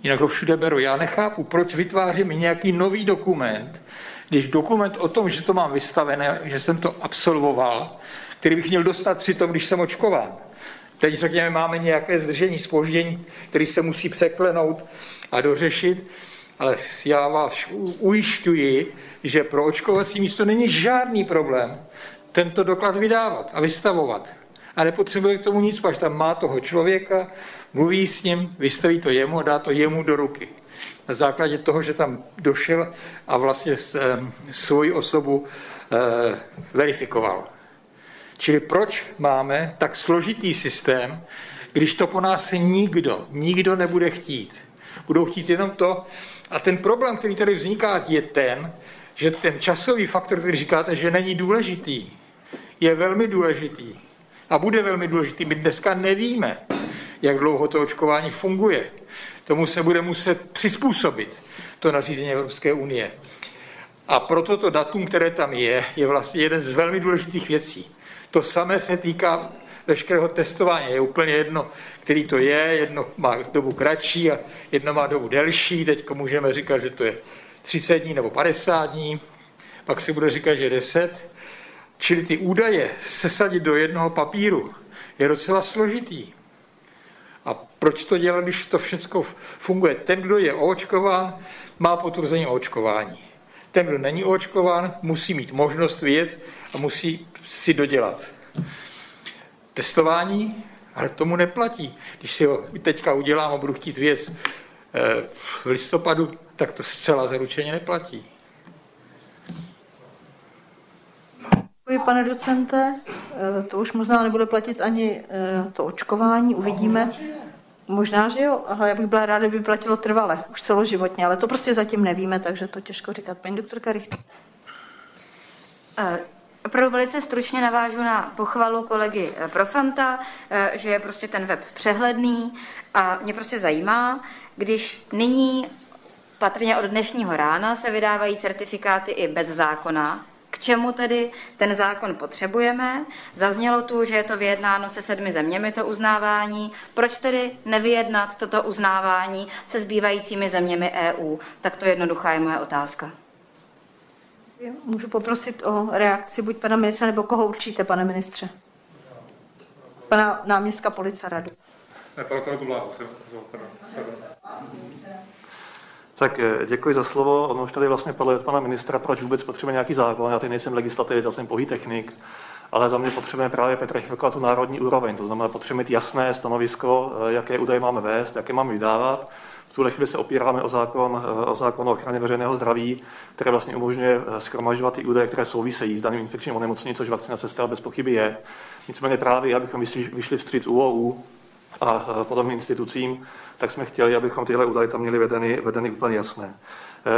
Jinak ho všude beru. Já nechápu, proč vytvářím nějaký nový dokument, když dokument o tom, že to mám vystavené, že jsem to absolvoval, který bych měl dostat při tom, když jsem očkován. Teď řekněme, máme nějaké zdržení, spoždění, který se musí překlenout a dořešit, ale já vás ujišťuji, že pro očkovací místo není žádný problém tento doklad vydávat a vystavovat. A nepotřebuje k tomu nic, až tam má toho člověka, mluví s ním, vystaví to jemu a dá to jemu do ruky. Na základě toho, že tam došel a vlastně svoji osobu eh, verifikoval. Čili proč máme tak složitý systém, když to po nás nikdo, nikdo nebude chtít. Budou chtít jenom to. A ten problém, který tady vzniká, je ten, že ten časový faktor, který říkáte, že není důležitý, je velmi důležitý a bude velmi důležitý. My dneska nevíme, jak dlouho to očkování funguje. Tomu se bude muset přizpůsobit to nařízení Evropské unie. A proto to datum, které tam je, je vlastně jeden z velmi důležitých věcí. To samé se týká veškerého testování. Je úplně jedno, který to je, jedno má dobu kratší a jedno má dobu delší. Teď můžeme říkat, že to je 30 dní nebo 50 dní, pak se bude říkat, že 10. Čili ty údaje sesadit do jednoho papíru je docela složitý. A proč to dělat, když to všechno funguje? Ten, kdo je oočkován, má potvrzení očkování. Ten, kdo není oočkován, musí mít možnost vědět a musí si dodělat. Testování, ale tomu neplatí. Když si ho teďka udělám a budu chtít věc eh, v listopadu, tak to zcela zaručeně neplatí. Děkuji, pane docente. Eh, to už možná nebude platit ani eh, to očkování, uvidíme. Možná, že jo, ale já bych byla ráda, kdyby platilo trvale, už celoživotně, ale to prostě zatím nevíme, takže to těžko říkat. Paní doktorka Richter. Eh, opravdu velice stručně navážu na pochvalu kolegy Profanta, že je prostě ten web přehledný a mě prostě zajímá, když nyní patrně od dnešního rána se vydávají certifikáty i bez zákona, k čemu tedy ten zákon potřebujeme. Zaznělo tu, že je to vyjednáno se sedmi zeměmi to uznávání. Proč tedy nevyjednat toto uznávání se zbývajícími zeměmi EU? Tak to jednoduchá je moje otázka. Můžu poprosit o reakci buď pana ministra, nebo koho určíte, pane ministře? Pana náměstka polica radu. Ne, pana kolegu Bláhu. Tak eh, děkuji za slovo. Ono už tady vlastně padlo od pana ministra, proč vůbec potřebuje nějaký zákon. Já tady nejsem legislativec, já jsem pouhý technik, ale za mě potřebujeme právě Petra Chvilka tu národní úroveň. To znamená, potřebujeme mít jasné stanovisko, eh, jaké údaje máme vést, jaké máme vydávat. V tuhle chvíli se opíráme o zákon, eh, o zákon o ochraně veřejného zdraví, který vlastně umožňuje schromažovat ty údaje, které souvisejí s daným infekčním onemocněním, což vakcinace zcela bez pochyby je. Nicméně právě, abychom vyšli vstříc UOU a podobným institucím, tak jsme chtěli, abychom tyhle údaje tam měli vedeny, vedeny úplně jasné.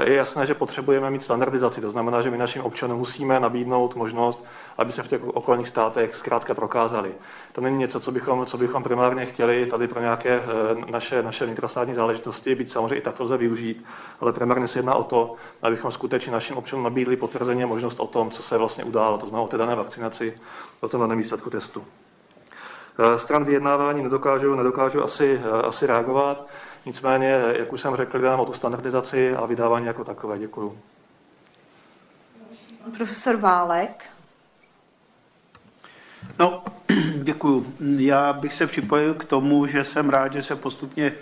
Je jasné, že potřebujeme mít standardizaci, to znamená, že my našim občanům musíme nabídnout možnost, aby se v těch okolních státech zkrátka prokázali. To není něco, co bychom, co bychom primárně chtěli tady pro nějaké eh, naše, naše vnitrostátní záležitosti, být samozřejmě i takto lze využít, ale primárně se jedná o to, abychom skutečně našim občanům nabídli potvrzení možnost o tom, co se vlastně událo, to znamená o té dané vakcinaci, o tom daném výsledku testu. Eh, stran vyjednávání nedokážu, nedokážu asi, eh, asi reagovat. Nicméně, jak už jsem řekl, jdeme o tu standardizaci a vydávání jako takové. Děkuju. Profesor Válek. No, děkuju. Já bych se připojil k tomu, že jsem rád, že se postupně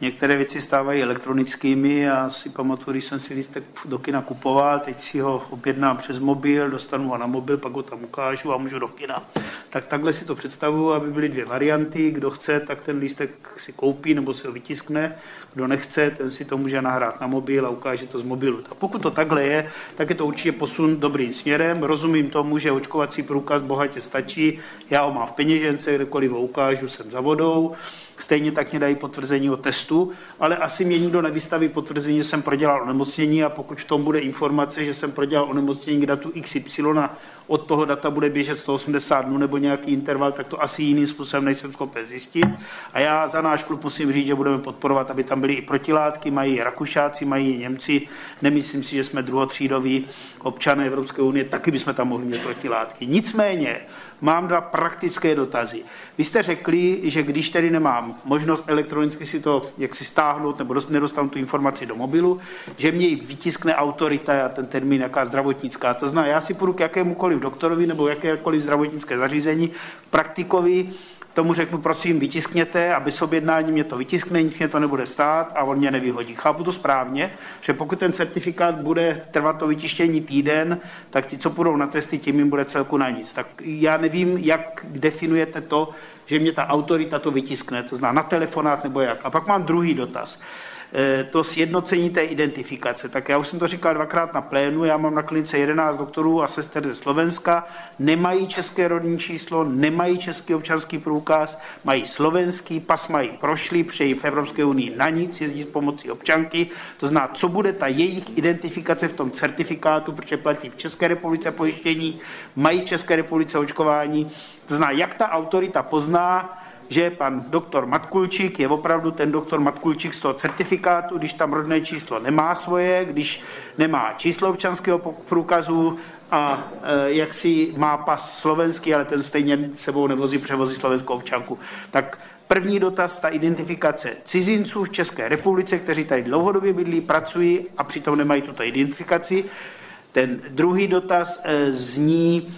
Některé věci stávají elektronickými. Já si pamatuju, když jsem si lístek do kina kupoval, teď si ho objednám přes mobil, dostanu ho na mobil, pak ho tam ukážu a můžu do kina. Tak takhle si to představuju, aby byly dvě varianty. Kdo chce, tak ten lístek si koupí nebo si ho vytiskne. Kdo nechce, ten si to může nahrát na mobil a ukáže to z mobilu. A pokud to takhle je, tak je to určitě posun dobrým směrem. Rozumím tomu, že očkovací průkaz bohatě stačí. Já ho mám v peněžence, kdekoliv ho ukážu, jsem za vodou. Stejně tak mě dají potvrzení o testu, ale asi mě nikdo nevystaví potvrzení, že jsem prodělal onemocnění a pokud v tom bude informace, že jsem prodělal onemocnění k datu XY a od toho data bude běžet 180 dnů nebo nějaký interval, tak to asi jiným způsobem nejsem schopen zjistit. A já za náš klub musím říct, že budeme podporovat, aby tam byly i protilátky, mají Rakušáci, mají Němci. Nemyslím si, že jsme druhotřídoví občané Evropské unie, taky bychom tam mohli mít protilátky. Nicméně, mám dva praktické dotazy. Vy jste řekli, že když tedy nemám možnost elektronicky si to jak si stáhnout nebo nedostanu tu informaci do mobilu, že mě ji vytiskne autorita a ten termín jaká zdravotnická. To znamená, já si půjdu k jakémukoliv doktorovi nebo jakékoliv zdravotnické zařízení, praktikovi, tomu řeknu, prosím, vytiskněte a bez objednání mě to vytiskne, nic mě to nebude stát a on mě nevyhodí. Chápu to správně, že pokud ten certifikát bude trvat to vytištění týden, tak ti, co půjdou na testy, tím jim bude celku na nic. Tak já nevím, jak definujete to, že mě ta autorita to vytiskne, to zná na telefonát nebo jak. A pak mám druhý dotaz. Eh, to sjednocení té identifikace. Tak já už jsem to říkal dvakrát na plénu, já mám na klinice 11 doktorů a sester ze Slovenska, nemají české rodní číslo, nemají český občanský průkaz, mají slovenský, pas mají prošlý, přeji v Evropské unii na nic, jezdí s pomocí občanky, to zná, co bude ta jejich identifikace v tom certifikátu, protože platí v České republice pojištění, mají v České republice očkování, to zná, jak ta autorita pozná, že pan doktor Matkulčík je opravdu ten doktor Matkulčík z toho certifikátu, když tam rodné číslo nemá svoje, když nemá číslo občanského průkazu a e, jak si má pas slovenský, ale ten stejně sebou nevozí převozí slovenskou občanku. Tak První dotaz, ta identifikace cizinců v České republice, kteří tady dlouhodobě bydlí, pracují a přitom nemají tuto identifikaci. Ten druhý dotaz e, zní,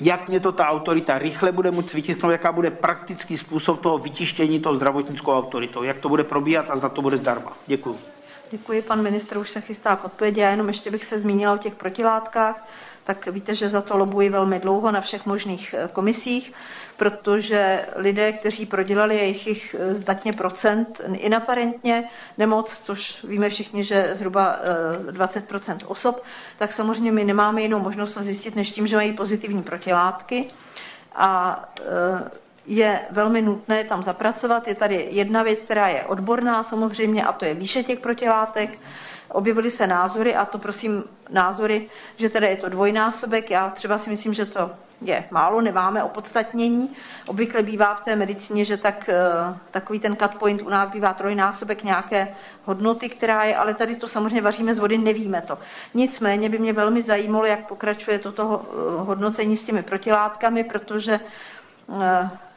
jak mě to ta autorita rychle bude moct vytisknout, jaká bude praktický způsob toho vytištění toho zdravotnickou autoritou, jak to bude probíhat a zda to bude zdarma. Děkuji. Děkuji, pan ministr už se chystá k odpovědi. Já jenom ještě bych se zmínila o těch protilátkách. Tak víte, že za to lobuji velmi dlouho na všech možných eh, komisích protože lidé, kteří prodělali jejich eh, zdatně procent inaparentně nemoc, což víme všichni, že zhruba 20 eh, osob, tak samozřejmě my nemáme jinou možnost zjistit, než tím, že mají pozitivní protilátky. A eh, je velmi nutné tam zapracovat. Je tady jedna věc, která je odborná samozřejmě, a to je výše těch protilátek. Objevily se názory, a to prosím názory, že teda je to dvojnásobek. Já třeba si myslím, že to je málo, nemáme opodstatnění. Obvykle bývá v té medicíně, že tak, eh, takový ten cut point u nás bývá trojnásobek nějaké hodnoty, která je, ale tady to samozřejmě vaříme z vody, nevíme to. Nicméně by mě velmi zajímalo, jak pokračuje toto eh, hodnocení s těmi protilátkami, protože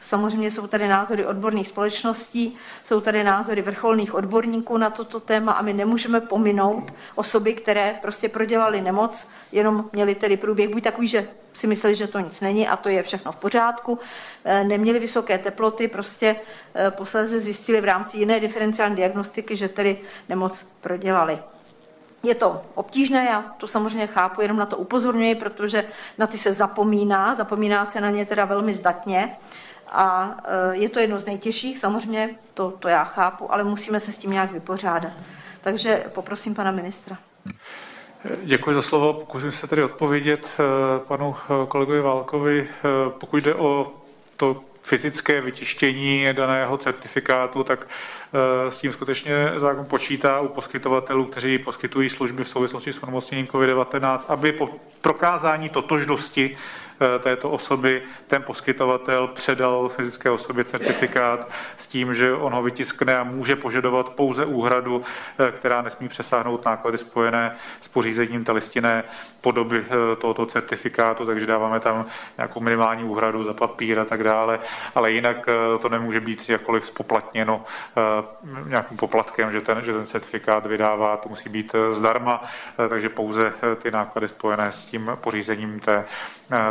samozřejmě jsou tady názory odborných společností, jsou tady názory vrcholných odborníků na toto téma a my nemůžeme pominout osoby, které prostě prodělali nemoc, jenom měli tedy průběh buď takový, že si mysleli, že to nic není a to je všechno v pořádku, eh, neměli vysoké teploty, prostě eh, posledně zjistili v rámci jiné diferenciální diagnostiky, že tedy nemoc prodělali. Je to obtížné, já to samozřejmě chápu, jenom na to upozorňuji, protože na ty se zapomíná, zapomíná se na ně teda velmi zdatně a e, je to jedno z nejtěžších, samozřejmě to, to já chápu, ale musíme se s tím nějak vypořádat. Takže poprosím pana ministra. Děkuji za slovo. Pokusím se tedy odpovědět e, panu e, kolegovi Válkovi. Pokud jde o to fyzické vytištění daného certifikátu, tak eh, s tím skutečně zákon počítá u poskytovatelů, kteří poskytují služby v souvislosti s onemocněním COVID-19, aby po prokázání totožnosti této osoby. Ten poskytovatel předal fyzické osobě certifikát s tím, že on ho vytiskne a může požadovat pouze úhradu, eh, která nesmí přesáhnout náklady spojené s pořízením té listinné podoby eh, tohoto certifikátu, takže dáváme tam nějakou minimální úhradu za papír a tak dále, ale jinak to nemůže být jakkoliv spoplatněno nějakým poplatkem, že ten, že ten certifikát vydává, to musí být zdarma, takže pouze ty náklady spojené s tím pořízením té,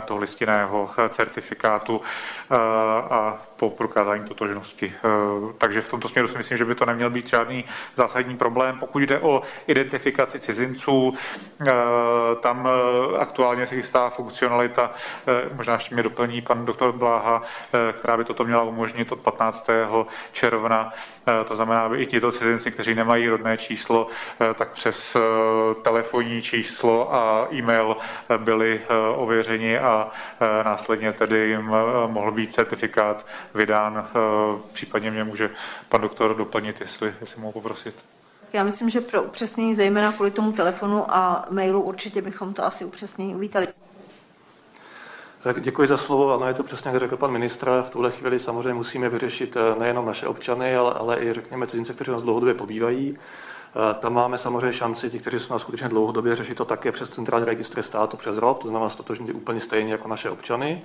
toho listinného certifikátu eh, a po prokázání totožnosti. Eh, takže v tomto směru si myslím, že by to neměl být žádný zásadní problém. Pokud jde o identifikaci cizinců, tam aktuálně se chystá funkcionalita, možná ještě mě doplní pan doktor Bláha, která by toto měla umožnit od 15. června. To znamená, aby i tito cizinci, kteří nemají rodné číslo, tak přes telefonní číslo a e-mail byli ověřeni a Eh, následně tedy jim eh, mohl být certifikát vydán. Eh, případně mě může pan doktor doplnit, jestli, jestli mohu poprosit. Já myslím, že pro upřesnění, zejména kvůli tomu telefonu a mailu, určitě bychom to asi upřesnění uvítali. Tak děkuji za slovo. Ano, je to přesně, jak řekl pan ministr. V tuhle chvíli samozřejmě musíme vyřešit nejenom naše občany, ale, ale i, řekněme, cizince, kteří nás dlouhodobě pobývají. Tam máme samozřejmě šanci, ti, kteří jsou na skutečně dlouhodobě, řešit to také přes centrální registry státu přes rok, to znamená stotožnit úplně stejně jako naše občany.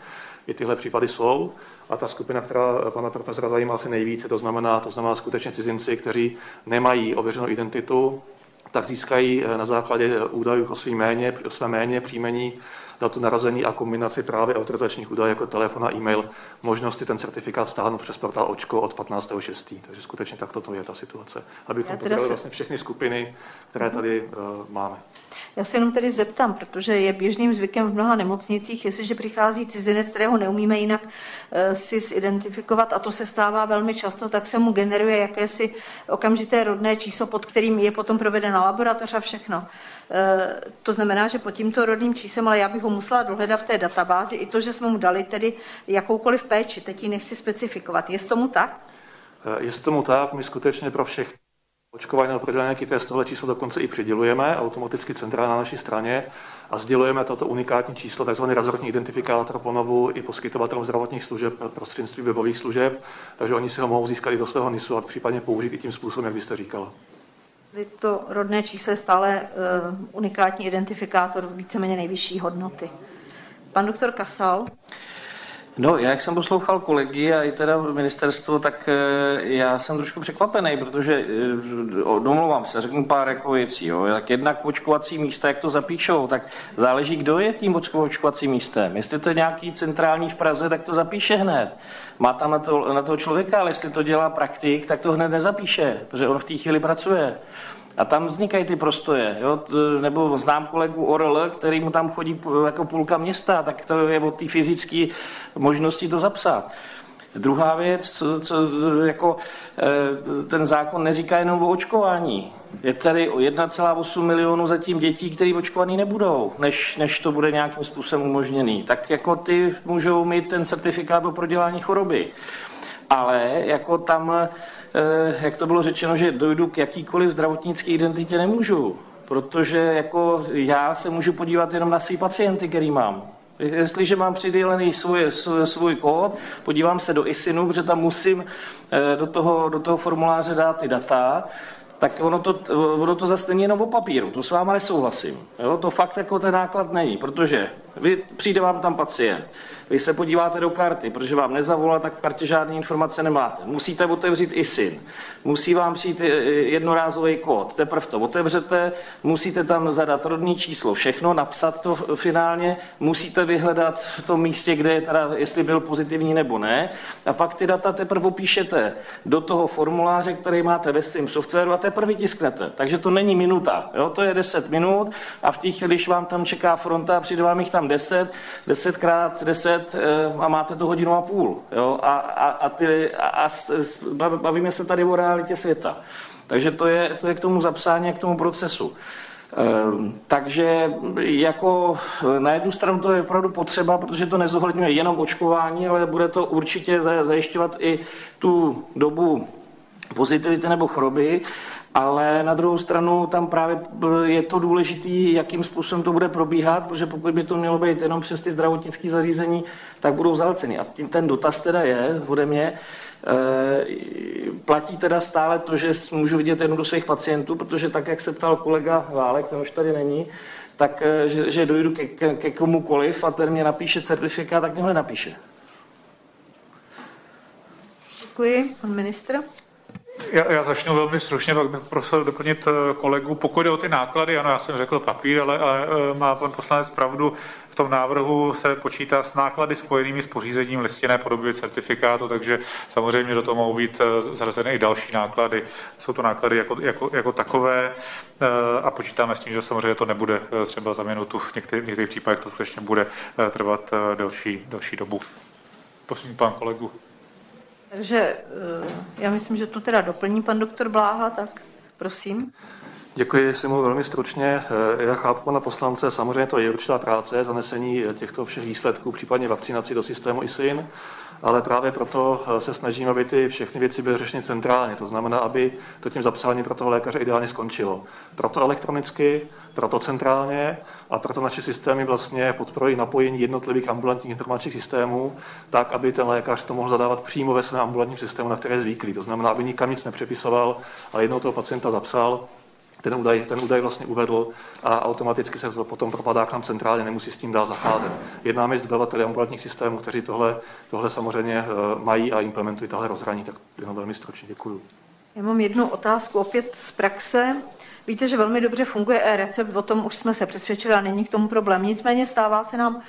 I tyhle případy jsou. A ta skupina, která pana profesora zajímá asi nejvíce, to znamená, to znamená skutečně cizinci, kteří nemají ověřenou identitu, tak získají na základě údajů o svém jméně, o svém jméně, příjmení datu narození a kombinaci právě autorizačních údajů jako telefon a e-mail možnosti ten certifikát stáhnout přes portál Očko od 15.6. Takže skutečně takto to je ta situace. Abychom pokryli se... vlastně všechny skupiny, které tady uh, máme. Já se jenom tedy zeptám, protože je běžným zvykem v mnoha nemocnicích, jestliže přichází cizinec, kterého neumíme jinak uh, si identifikovat, a to se stává velmi často, tak se mu generuje jakési okamžité rodné číslo, pod kterým je potom provedena laboratoř a všechno. Eh, to znamená, že pod tímto rodným číslem, ale já bych ho musela dohledat v té databázi, i to, že jsme mu dali tedy jakoukoliv péči, teď ji nechci specifikovat. Je tomu tak? Eh, je tomu tak, my skutečně pro všech očkování nebo pro nějaký test tohle číslo dokonce i přidělujeme automaticky centrálně na naší straně a sdělujeme toto unikátní číslo, takzvaný razortní identifikátor ponovu i poskytovatelům zdravotních služeb prostřednictvím webových služeb, takže oni si ho mohou získat i do svého NISu a případně použít i tím způsobem, jak byste říkala. To rodné číslo je stále uh, unikátní identifikátor víceméně nejvyšší hodnoty. Pan doktor Kasal. No, já jak jsem poslouchal kolegy a i teda ministerstvo, tak eh, já jsem trošku překvapený, protože eh, domluvám se, řeknu pár jako věcí. Jo. Tak jednak očkovací místa, jak to zapíšou, tak záleží, kdo je tím očkovacím místem. Jestli to je nějaký centrální v Praze, tak to zapíše hned. Má tam na, to, na toho člověka, ale jestli to dělá praktik, tak to hned nezapíše, protože on v té chvíli pracuje. A tam vznikají ty prostoje. Jo? Nebo znám kolegu Orl, který mu tam chodí jako půlka města, tak to je od té fyzické možnosti to zapsat. Druhá věc, co, co, jako, e, ten zákon neříká jenom o očkování. Je tady o 1,8 milionů zatím dětí, které očkovaný nebudou, než, než to bude nějakým způsobem umožněný. Tak jako ty můžou mít ten certifikát o prodělání choroby. Ale jako tam jak to bylo řečeno, že dojdu k jakýkoliv zdravotnické identitě nemůžu, protože jako já se můžu podívat jenom na své pacienty, který mám. Jestliže mám přidělený svůj, svůj kód, podívám se do ISINu, protože tam musím eh, do toho, do toho formuláře dát ty data, tak ono to, ono to zase není jenom o papíru, to s váma nesouhlasím. Jo? To fakt jako ten náklad není, protože vy, přijde vám tam pacient, vy se podíváte do karty, protože vám nezavolá, tak v kartě žádné informace nemáte. Musíte otevřít ISIN, musí vám přijít jednorázový kód, teprve to otevřete, musíte tam zadat rodný číslo, všechno, napsat to finálně, musíte vyhledat v tom místě, kde je teda, jestli byl pozitivní nebo ne, a pak ty data teprve opíšete do toho formuláře, který máte ve svém softwaru a teprve tisknete. Takže to není minuta, jo? to je 10 minut a v chvíli, když vám tam čeká fronta, přijde vám jich tam 10, 10 krát 10 Eh, a máte to hodinu a půl. Jo? A, a, a, ty, a, a bavíme se tady o realitě světa. Takže to je, to je k tomu zapsání a k tomu procesu. Ehm, takže jako na jednu stranu to je opravdu potřeba, protože to nezohledňuje jenom očkování, ale bude to určitě zajišťovat i tu dobu pozitivity nebo choroby ale na druhou stranu tam právě je to důležité, jakým způsobem to bude probíhat, protože pokud by to mělo být jenom přes ty zdravotnické zařízení, tak budou zalceny. A tím ten dotaz teda je ode mě, e, platí teda stále to, že můžu vidět jednu do svých pacientů, protože tak, jak se ptal kolega Válek, ten už tady není, tak e, že, že dojdu ke, ke, ke komukoliv a ten mě napíše certifikát, tak mě napíše. Děkuji. Pan ministr? Já, já začnu velmi stručně, pak bych prosil doplnit eh, kolegu. Pokud jde o ty náklady, ano, já jsem řekl papír, ale, ale eh, má pan poslanec pravdu, v tom návrhu se počítá s náklady spojenými s pořízením listinné podoby certifikátu, takže samozřejmě do toho mohou být eh, zařazeny i další náklady. Jsou to náklady jako, jako, jako takové a počítáme s tím, že samozřejmě to nebude třeba za minutu, v některých, v některých případech to skutečně bude trvat delší, delší dobu. Prosím pan kolegu. Takže eh, já myslím, že to teda doplní pan doktor Bláha, tak prosím. Děkuji, si mu velmi stručně. Eh, já chápu pana poslance, samozřejmě to je určitá práce, zanesení těchto všech výsledků, případně vakcinací do systému ISIN, ale právě proto eh, se snažíme, aby ty všechny věci byly řešeny centrálně. To znamená, aby to tím zapsáním pro toho lékaře ideálně skončilo. Proto elektronicky, proto centrálně a proto naše systémy vlastně podporují napojení jednotlivých ambulantních informačních systémů, tak, aby ten lékař to mohl zadávat přímo ve svém ambulantním systému, na které je zvyklý. To znamená, aby nikam nic nepřepisoval, ale jednou toho pacienta zapsal, ten údaj, ten údaj vlastně uvedl a automaticky se to potom propadá k nám centrálně, nemusí s tím dál zacházet. Jednáme s dodavateli ambulantních systémů, kteří tohle, tohle samozřejmě eh, mají a implementují tahle rozhraní, tak jenom velmi stručně děkuji. Já mám jednu otázku opět z praxe. Víte, že velmi dobře funguje e-recept, o tom už jsme se přesvědčili a není k tomu problém. Nicméně stává se nám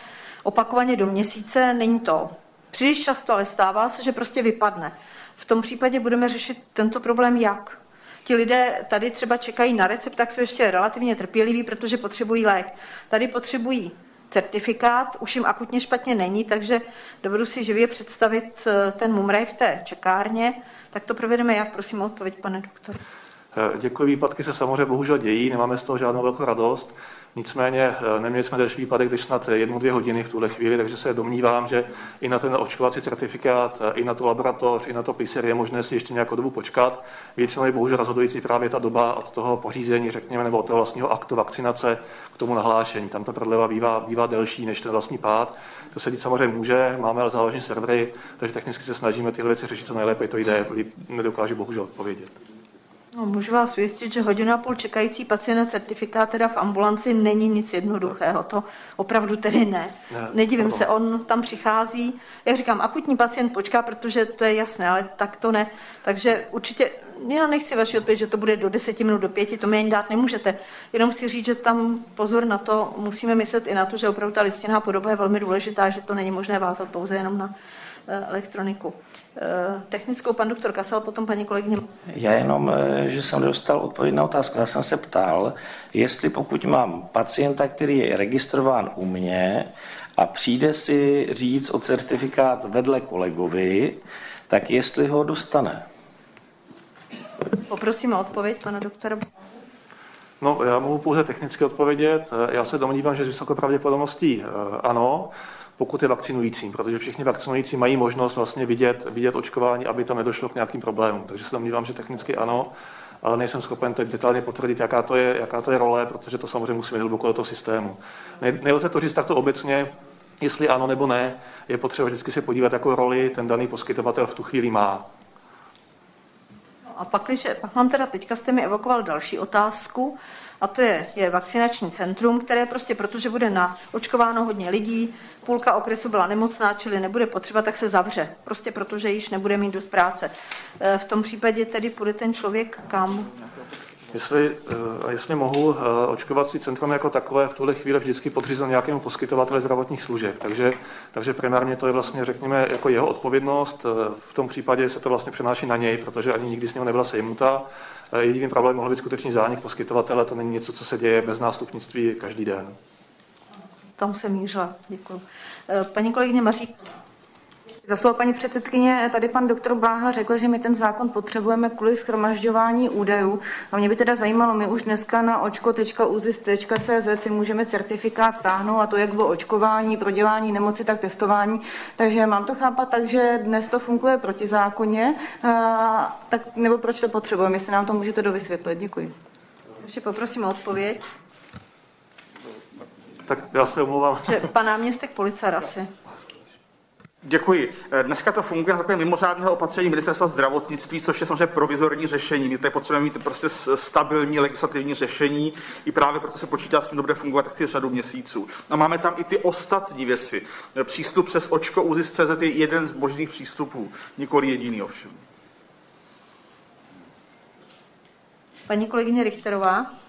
opakovaně do měsíce, není to příliš často, ale stává se, že prostě vypadne. V tom případě budeme řešit tento problém jak? Ti lidé tady třeba čekají na recept, tak jsou ještě relativně trpěliví, protože potřebují lék. Tady potřebují certifikát, už jim akutně špatně není, takže dovedu si živě představit eh, ten mumraj v té čekárně. Tak to provedeme jak? Prosím o odpověď, pane doktor. Eh, děkuji, výpadky se samozřejmě bohužel dějí, nemáme z toho žádnou velkou radost. Nicméně eh, neměli jsme další výpadek, když snad jednu, dvě hodiny v tuhle chvíli, takže se domnívám, že i na ten očkovací certifikát, eh, i na tu laboratoř, i na to PCR je možné si ještě nějakou dobu počkat. Většinou je bohužel rozhodující právě ta doba od toho pořízení, řekněme, nebo od toho vlastního aktu vakcinace k tomu nahlášení. Tam ta prodleva bývá, bývá delší než ten vlastní pád. To se dít samozřejmě může, máme ale záložní servery, takže technicky se snažíme tyhle věci řešit co nejlépe, to jde, nedokážu bohužel odpovědět. No, můžu vás ujistit, že hodinu a půl čekající pacient na certifikát teda v ambulanci není nic jednoduchého. To opravdu tedy ne. ne Nedivím se, on tam přichází. Jak říkám, akutní pacient počká, protože to je jasné, ale tak to ne. Takže určitě, já nechci vaši odpověď, že to bude do deseti minut, do pěti, to mi ani dát nemůžete. Jenom chci říct, že tam pozor na to, musíme myslet i na to, že opravdu ta listinná podoba je velmi důležitá, že to není možné vázat pouze jenom na elektroniku. Eh, technickou pan doktor Kasal, potom paní kolegyně. Já jenom, eh, že jsem dostal odpověď na otázku. Já jsem se ptal, jestli pokud mám pacienta, který je registrován u mě a přijde si říct o certifikát vedle kolegovi, tak jestli ho dostane. Poprosím o odpověď pana doktora. No, já mohu pouze technicky odpovědět. Já se domnívám, že s vysokou pravděpodobností eh, ano pokud je vakcinující, protože všichni vakcinující mají možnost vlastně vidět, vidět očkování, aby tam nedošlo k nějakým problémům. Takže se domnívám, že technicky ano, ale nejsem schopen teď detailně potvrdit, jaká to je, jaká to je role, protože to samozřejmě musíme hluboko do toho systému. Ne, nelze to říct takto obecně, jestli ano nebo ne, je potřeba vždycky se podívat, jakou roli ten daný poskytovatel v tu chvíli má. No a pak, když, pak mám teda, teďka jste mi evokoval další otázku, a to je, je vakcinační centrum, které prostě, protože bude na očkováno hodně lidí, půlka okresu byla nemocná, čili nebude potřeba, tak se zavře. Prostě protože již nebude mít dost práce. E, v tom případě tedy půjde ten člověk kam? Jestli, eh, jestli mohu, eh, očkovací centrum jako takové v tuhle chvíli vždycky podřízeno nějakému poskytovateli zdravotních služeb. Takže, takže primárně to je vlastně, řekněme, jako jeho odpovědnost. V tom případě se to vlastně přenáší na něj, protože ani nikdy z něho nebyla sejmuta. Jediným problém mohl být skutečný zánik poskytovatele, to není něco, co se děje bez nástupnictví každý den. Tam se mířila, děkuji. Paní kolegyně Mařík. Za slovo paní předsedkyně, tady pan doktor Bláha řekl, že my ten zákon potřebujeme kvůli schromažďování údajů. A mě by teda zajímalo, my už dneska na očko.uzis.cz si můžeme certifikát stáhnout a to jak o očkování, prodělání nemoci, tak testování. Takže mám to chápat tak, že dnes to funguje protizákonně, a, tak, nebo proč to potřebujeme, jestli nám to můžete dovysvětlit. Děkuji. Ještě poprosím o odpověď. Tak já se omlouvám. Že pan náměstek Policar asi. Děkuji. Dneska to funguje na takové mimořádného opatření ministerstva zdravotnictví, což je samozřejmě provizorní řešení. My tady potřebujeme mít prostě stabilní legislativní řešení, i právě proto se počítá s tím, bude fungovat taky řadu měsíců. A máme tam i ty ostatní věci. Přístup přes očko UZIS.cz je jeden z možných přístupů, nikoli jediný ovšem. Paní kolegyně Richterová.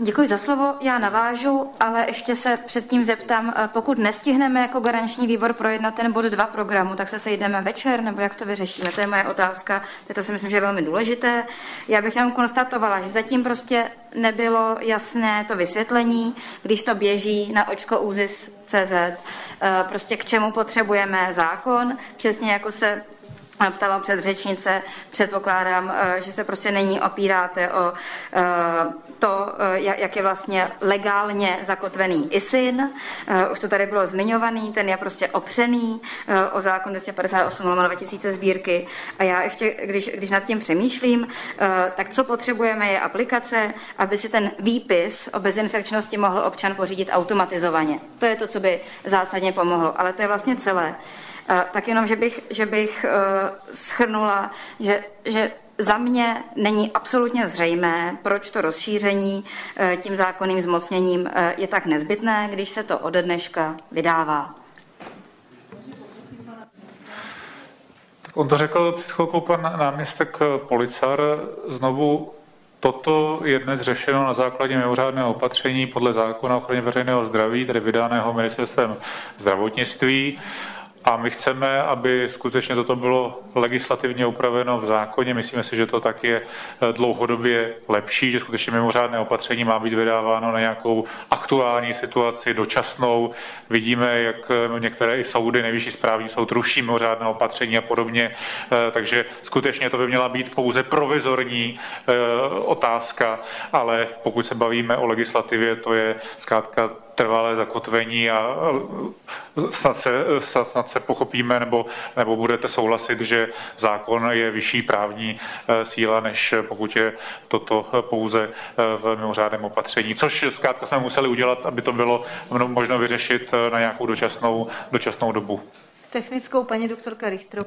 Děkuji za slovo, já navážu, ale ještě se předtím zeptám, eh, pokud nestihneme jako garanční výbor projednat ten bod 2 programu, tak se sejdeme večer, nebo jak to vyřešíme? To je moje otázka, to si myslím, že je velmi důležité. Já bych jenom konstatovala, že zatím prostě nebylo jasné to vysvětlení, když to běží na očko CZ, eh, prostě k čemu potřebujeme zákon, přesně jako se ptala předřečnice, předpokládám, eh, že se prostě není opíráte o to, eh, jak je vlastně legálně zakotvený ISIN. Eh, už to tady bylo zmiňovaný, ten je prostě opřený eh, o zákon 258 2000 sbírky. A já ještě, když, když nad tím přemýšlím, tak co potřebujeme je aplikace, aby si ten výpis o bezinfekčnosti mohl občan pořídit automatizovaně. To je to, co by zásadně pomohlo, ale to je vlastně celé. Tak jenom, že bych, že bych schrnula, že, že za mě není absolutně zřejmé, proč to rozšíření eh, tím zákonným zmocněním eh, je tak nezbytné, když se to ode dneška vydává. On to řekl před chvilkou pan náměstek Policar. Znovu Toto je dnes řešeno na základě mimořádného opatření podle zákona o ochraně veřejného zdraví, tedy vydaného ministerstvem zdravotnictví. A my chceme, aby skutečně toto bylo legislativně upraveno v zákoně. Myslíme si, že to tak je eh, dlouhodobě lepší, že skutečně mimořádné opatření má být vydáváno na nějakou aktuální situaci, dočasnou. Vidíme, jak eh, některé i soudy, nejvyšší správní soud ruší mimořádné opatření a podobně. Eh, takže skutečně to by měla být pouze provizorní otázka, ale pokud se bavíme o legislativě, to je zkrátka trvalé zakotvení a snad se, snad se pochopíme nebo, nebo budete souhlasit, že zákon je vyšší právní eh, síla, než pokud je toto pouze eh, v mimořádném opatření. Což zkrátka jsme museli udělat, aby to bylo možno vyřešit eh, na nějakou dočasnou, dočasnou dobu. Technickou paní doktorka Richtro.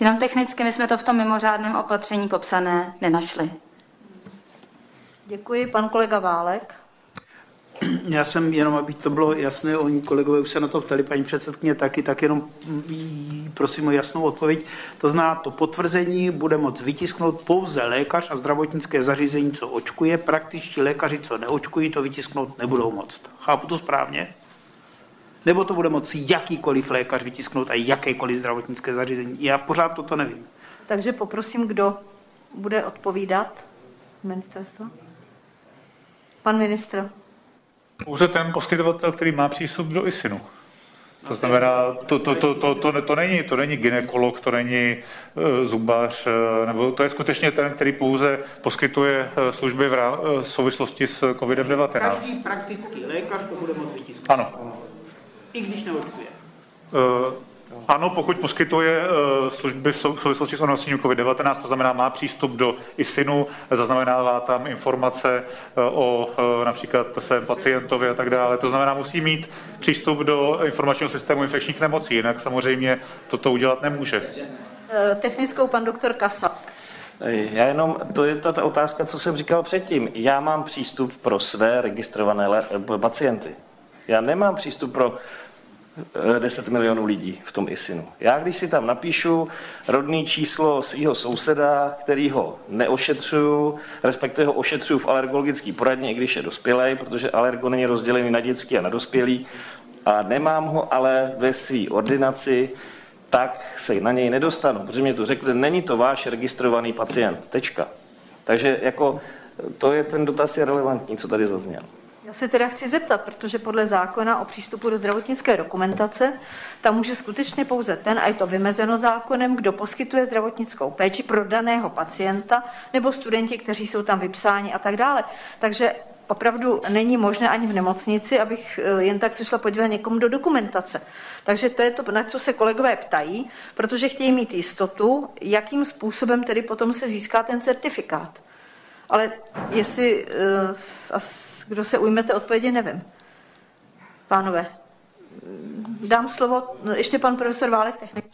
Jenom technicky my jsme to v tom mimořádném opatření popsané nenašli. Děkuji, pan kolega Válek. Já jsem jenom, aby to bylo jasné, oni kolegové už se na to ptali, paní předsedkyně taky, tak jenom prosím o jasnou odpověď. To zná, to potvrzení bude moct vytisknout pouze lékař a zdravotnické zařízení, co očkuje. Praktičtí lékaři, co neočkují, to vytisknout nebudou moct. Chápu to správně? Nebo to bude moci jakýkoliv lékař vytisknout a jakékoliv zdravotnické zařízení? Já pořád toto nevím. Takže poprosím, kdo bude odpovídat ministerstvo? Pan ministr. Pouze ten poskytovatel, který má přístup do ISINu. To znamená, to, to, to, to, to, to, není, to není ginekolog, to není uh, zubař, uh, nebo to je skutečně ten, který pouze poskytuje uh, služby v, rá, uh, souvislosti s COVID-19. Každý praktický lékař to bude moct vytisknout. Ano. I když neočkuje. Uh, Ano, pokud poskytuje eh, služby v souvislosti s onemocněním COVID-19, to znamená, má přístup do ISINu, zaznamenává tam informace eh, o eh, například svém pacientovi a tak dále. To znamená, musí mít přístup do informačního systému infekčních nemocí, jinak samozřejmě toto udělat nemůže. Technickou pan doktor Kasa. Já jenom, to je ta, ta otázka, co jsem říkal předtím. Já mám přístup pro své registrované pacienty. Já nemám přístup pro 10 eh, milionů lidí v tom ISINu. Já když si tam napíšu rodný číslo svého souseda, který ho neošetřuju, respektive ho ošetřuju v alergologický poradně, i když je dospělý, protože alergon není rozdělený na dětský a na dospělý, a nemám ho ale ve své ordinaci, tak se na něj nedostanu, protože mě to řekli, není to váš registrovaný pacient. Tečka. Takže jako to je ten dotaz je relevantní, co tady zazněl. Já se teda chci zeptat, protože podle zákona o přístupu do zdravotnické dokumentace tam může skutečně pouze ten, a je to vymezeno zákonem, kdo poskytuje zdravotnickou péči pro daného pacienta nebo studenti, kteří jsou tam vypsáni a tak dále. Takže opravdu není možné ani v nemocnici, abych eh, jen tak se šla podívat někomu do dokumentace. Takže to je to, na co se kolegové ptají, protože chtějí mít jistotu, jakým způsobem tedy potom se získá ten certifikát. Ale jestli uh, kdo se ujmete odpovědi, nevím. Pánové, dám slovo, no, ještě pan profesor Válek, technik.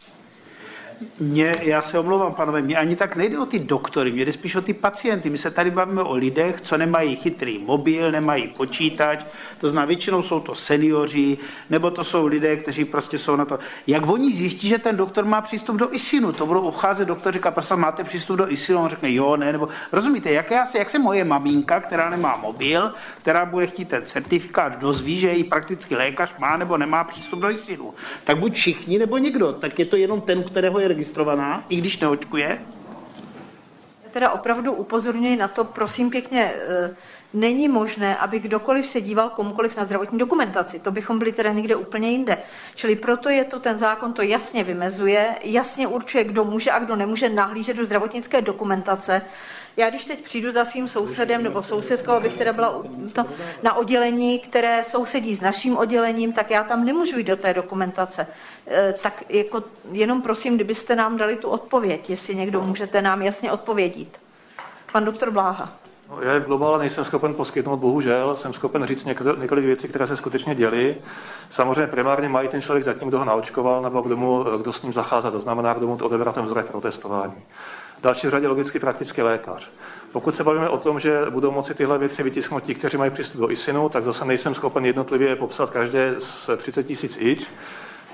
Mě, já se omlouvám, panové, mě ani tak nejde o ty doktory, mě jde spíš o ty pacienty. My se tady bavíme o lidech, co nemají chytrý mobil, nemají počítač, to znamená, většinou jsou to seniori, nebo to jsou lidé, kteří prostě jsou na to. Jak oni zjistí, že ten doktor má přístup do ISINu? To budou obcházet doktor, říká, prosím, máte přístup do ISINu? On řekne, jo, ne, nebo rozumíte, jak, já se, jak se moje maminka, která nemá mobil, která bude chtít ten certifikát, dozví, že její praktický lékař má nebo nemá přístup do ISINu. Tak buď všichni, nebo někdo. Tak je to jenom ten, kterého je registrovaná, i když neočkuje? Já teda opravdu upozorňuji na to, prosím pěkně, eh, není možné, aby kdokoliv se díval komukoliv na zdravotní dokumentaci. To bychom byli teda někde úplně jinde. Čili proto je to ten zákon, to jasně vymezuje, jasně určuje, kdo může a kdo nemůže nahlížet do zdravotnické dokumentace. Já když teď přijdu za svým sousedem nebo sousedkou, abych teda byla na oddělení, které sousedí s naším oddělením, tak já tam nemůžu jít do té dokumentace. E, tak jako jenom prosím, kdybyste nám dali tu odpověď, jestli někdo můžete nám jasně odpovědět. Pan doktor Bláha. No, já v globále nejsem schopen poskytnout, bohužel, jsem schopen říct několik věcí, které se skutečně děly. Samozřejmě primárně mají ten člověk zatím, kdo ho naočkoval, nebo kdo, mu, kdo s ním zachází, to znamená, kdo mu odebrat ten vzorek pro testování. Další řadě logicky praktický lékař. Pokud se bavíme o tom, že budou moci tyhle věci vytisknout ti, kteří mají přístup do ISINu, tak zase nejsem schopen jednotlivě popsat každé z 30 tisíc ič.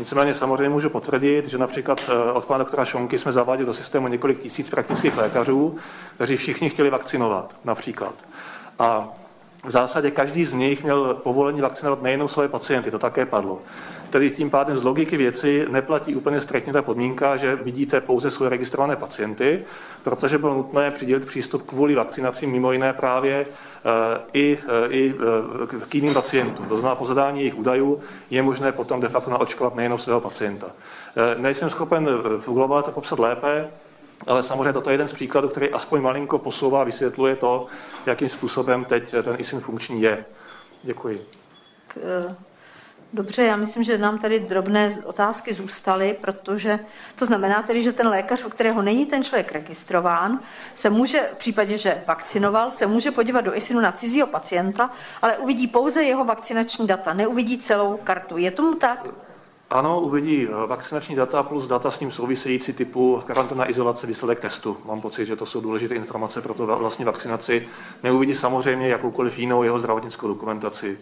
Nicméně samozřejmě můžu potvrdit, že například eh, od pana doktora Šonky jsme zaváděli do systému několik tisíc praktických lékařů, kteří všichni chtěli vakcinovat například. A v zásadě každý z nich měl povolení vakcinovat nejenom své pacienty, to také padlo. Tedy tím pádem z logiky věci neplatí úplně striktně ta podmínka, že vidíte pouze své registrované pacienty, protože bylo nutné přidělit přístup kvůli vakcinacím mimo jiné právě i, eh, i eh, k jiným pacientům. To znamená, po zadání jejich údajů je možné potom de facto naočkovat nejenom svého pacienta. Nejsem schopen v globále to popsat lépe, ale samozřejmě toto je jeden z příkladů, který aspoň malinko posouvá, vysvětluje to, jakým způsobem teď ten ISIN funkční je. Děkuji. Dobře, já myslím, že nám tady drobné otázky zůstaly, protože to znamená tedy, že ten lékař, u kterého není ten člověk registrován, se může, v případě, že vakcinoval, se může podívat do ISINu na cizího pacienta, ale uvidí pouze jeho vakcinační data, neuvidí celou kartu. Je tomu tak? Ano, uvidí vakcinační data plus data s ním související typu karanténa, izolace, výsledek testu. Mám pocit, že to jsou důležité informace pro to vlastní vakcinaci. Neuvidí samozřejmě jakoukoliv jinou jeho zdravotnickou dokumentaci.